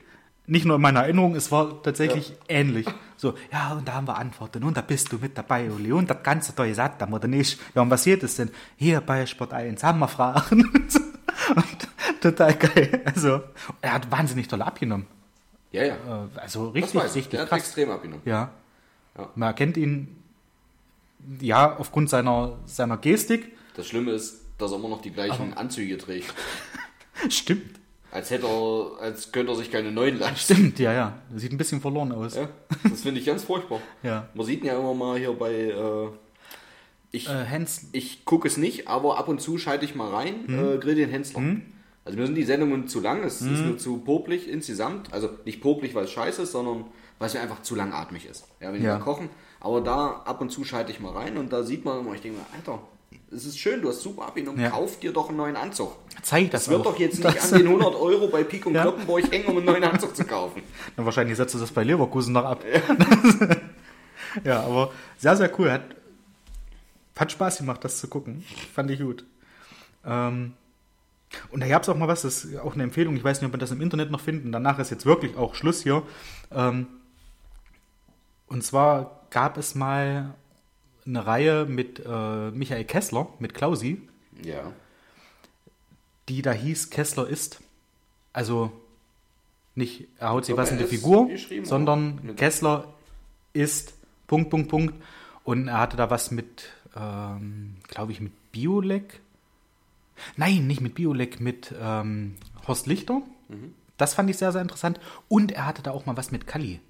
B: nicht nur in meiner Erinnerung, es war tatsächlich ähnlich. So, ja, und da haben wir Antworten und da bist du mit dabei, Uli. Und das Ganze da gesagt haben oder nicht. Ja, und was geht es denn? Hier bei Sport 1 haben wir Fragen. und total geil. Also, er hat wahnsinnig toll abgenommen.
A: Ja, ja.
B: Äh, Also
A: Das
B: richtig, richtig
A: Der hat
B: krass.
A: extrem abgenommen.
B: Ja.
A: Ja.
B: Man erkennt ihn ja aufgrund seiner, seiner Gestik.
A: Das Schlimme ist, dass er immer noch die gleichen Anzüge trägt.
B: Stimmt.
A: Als hätte er, als könnte er sich keine neuen leisten.
B: Stimmt, ja, ja. Sieht ein bisschen verloren aus.
A: Ja, das finde ich ganz furchtbar.
B: Ja.
A: Man sieht ihn ja immer mal hier bei. Äh, ich
B: Äh,
A: ich gucke es nicht, aber ab und zu schalte ich mal rein,
B: Hm.
A: äh, Grill den Hensler. Also mir sind die Sendungen zu lang, es
B: Hm.
A: ist mir zu popelig insgesamt. Also nicht popelig, weil es scheiße ist, sondern weil es mir einfach zu langatmig ist. Ja, wenn
B: Ja.
A: wir kochen. Aber da ab und zu schalte ich mal rein und da sieht man immer, ich denke mir, Alter, es ist schön, du hast super abgenommen,
B: Ja.
A: kauf dir doch einen neuen Anzug.
B: zeig das
A: Es wird
B: auch.
A: doch jetzt nicht
B: Das-
A: an den 100 Euro bei Pik und
B: Ja.
A: Kloppenburg hängen, um einen neuen Anzug zu kaufen.
B: Dann wahrscheinlich setzt du das bei Leverkusen noch ab. Ja, aber sehr, sehr cool. Hat, hat Spaß gemacht, das zu gucken. Fand ich gut. Ähm, und da gab es auch mal was, das ist auch eine Empfehlung. Ich weiß nicht, ob man das im Internet noch finden. Danach ist jetzt wirklich auch Schluss hier. Ähm, und zwar gab es mal eine Reihe mit äh, Michael Kessler, mit Klausi,
A: Ja.
B: die da hieß Kessler ist. Also nicht er haut sich was in die Figur, sondern Kessler ist Punkt, Punkt, Punkt. Und er hatte da was mit, ähm, glaube ich, mit Biolek. Nein, nicht mit Biolek, mit ähm, Horst Lichter. Das fand ich sehr, sehr interessant. Und er hatte da auch mal was mit Kalli.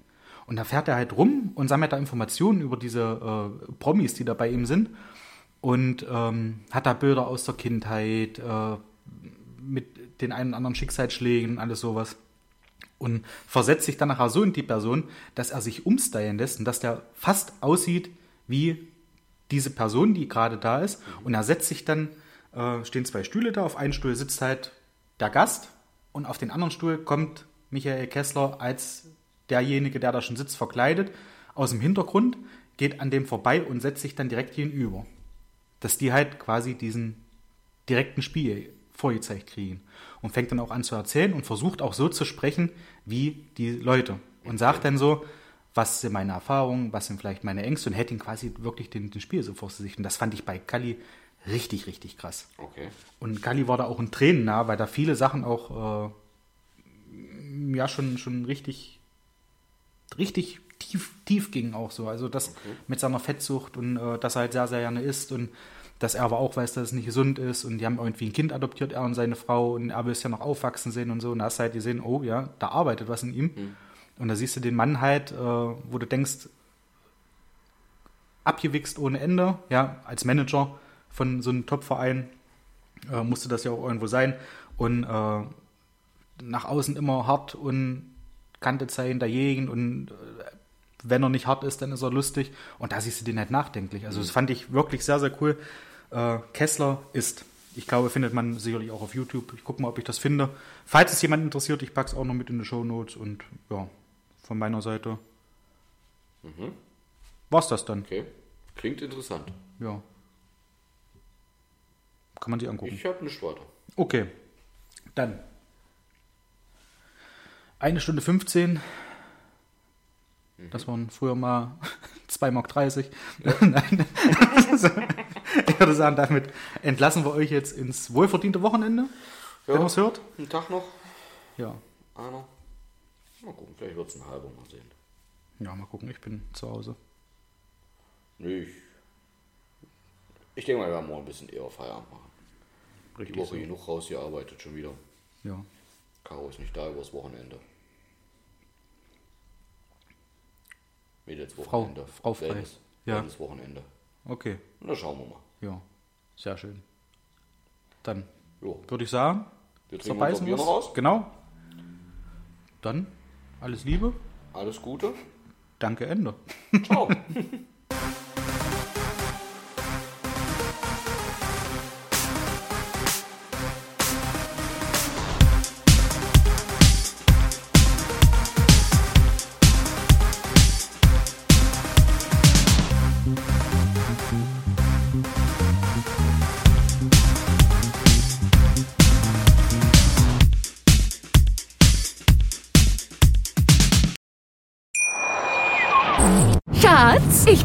B: Und da fährt er halt rum und sammelt da Informationen über diese äh, Promis, die da bei ihm sind. Und ähm, hat da Bilder aus der Kindheit, äh, mit den einen oder anderen Schicksalsschlägen und alles sowas. Und versetzt sich dann nachher so in die Person, dass er sich umstylen lässt und dass der fast aussieht wie diese Person, die gerade da ist. Und er setzt sich dann, äh, stehen zwei Stühle da, auf einen Stuhl sitzt halt der Gast und auf den anderen Stuhl kommt Michael Kessler als derjenige, der da schon sitzt, verkleidet, aus dem Hintergrund, geht an dem vorbei und setzt sich dann direkt gegenüber. Dass die halt quasi diesen direkten Spiel vorgezeigt kriegen. Und fängt dann auch an zu erzählen und versucht auch so zu sprechen wie die Leute. Und sagt dann so, was sind meine Erfahrungen, was sind vielleicht meine Ängste und hätte ihn quasi wirklich den, den Spiel so vor sich. Und das fand ich bei Kali richtig, richtig krass.
A: Okay.
B: Und Kali war da auch in Tränen nah, weil da viele Sachen auch äh, ja schon, schon richtig, richtig tief, tief ging auch so. Also das mit seiner Fettsucht und äh, dass er halt sehr, sehr gerne isst und dass er aber auch weiß, dass es nicht gesund ist und die haben irgendwie ein Kind adoptiert, er und seine Frau und er will es ja noch aufwachsen sehen und so und da hast du halt gesehen, oh ja, da arbeitet was in ihm und da siehst du den Mann halt, äh, wo du denkst, abgewichst ohne Ende, ja, als Manager von so einem Top-Verein äh, musste das ja auch irgendwo sein und äh, nach außen immer hart und Kante zeigen dagegen und äh, wenn er nicht hart ist, dann ist er lustig und da siehst du den halt nachdenklich. Also das fand ich wirklich sehr, sehr cool. Äh, Kessler ist, ich glaube, findet man sicherlich auch auf YouTube. Ich gucke mal, ob ich das finde. Falls es jemand interessiert, ich packe es auch noch mit in die Show Notes und ja, von meiner Seite war's das dann.
A: Okay. Klingt interessant.
B: Ja. Kann man sich angucken.
A: Ich habe nicht weiter.
B: Okay, dann. Eine Stunde 15. Das waren früher mal 2,30 Mark. Nein. ich würde sagen, damit entlassen wir euch jetzt ins wohlverdiente Wochenende, wenn man es hört.
A: Einen Tag noch.
B: Ja.
A: Einer. Mal gucken, vielleicht wird es ein halber mal sehen.
B: ja, mal gucken, ich bin zu Hause.
A: Nee, ich, ich denke mal, wir werden morgen ein bisschen eher Feierabend machen. Die
B: Richtig
A: Woche
B: so.
A: genug rausgearbeitet schon wieder.
B: Ja.
A: Caro ist nicht da übers Wochenende. Mädels Wochenende.
B: Frau frei.
A: Wellness,
B: Ja.
A: Wellness Wochenende.
B: Okay,
A: Und dann schauen wir mal.
B: ja. Sehr schön. Dann
A: Jo.
B: würde ich sagen,
A: Wir trinken unser Bier noch aus.
B: Genau. Dann alles Liebe.
A: Alles Gute.
B: Danke, Ende.
A: Ciao.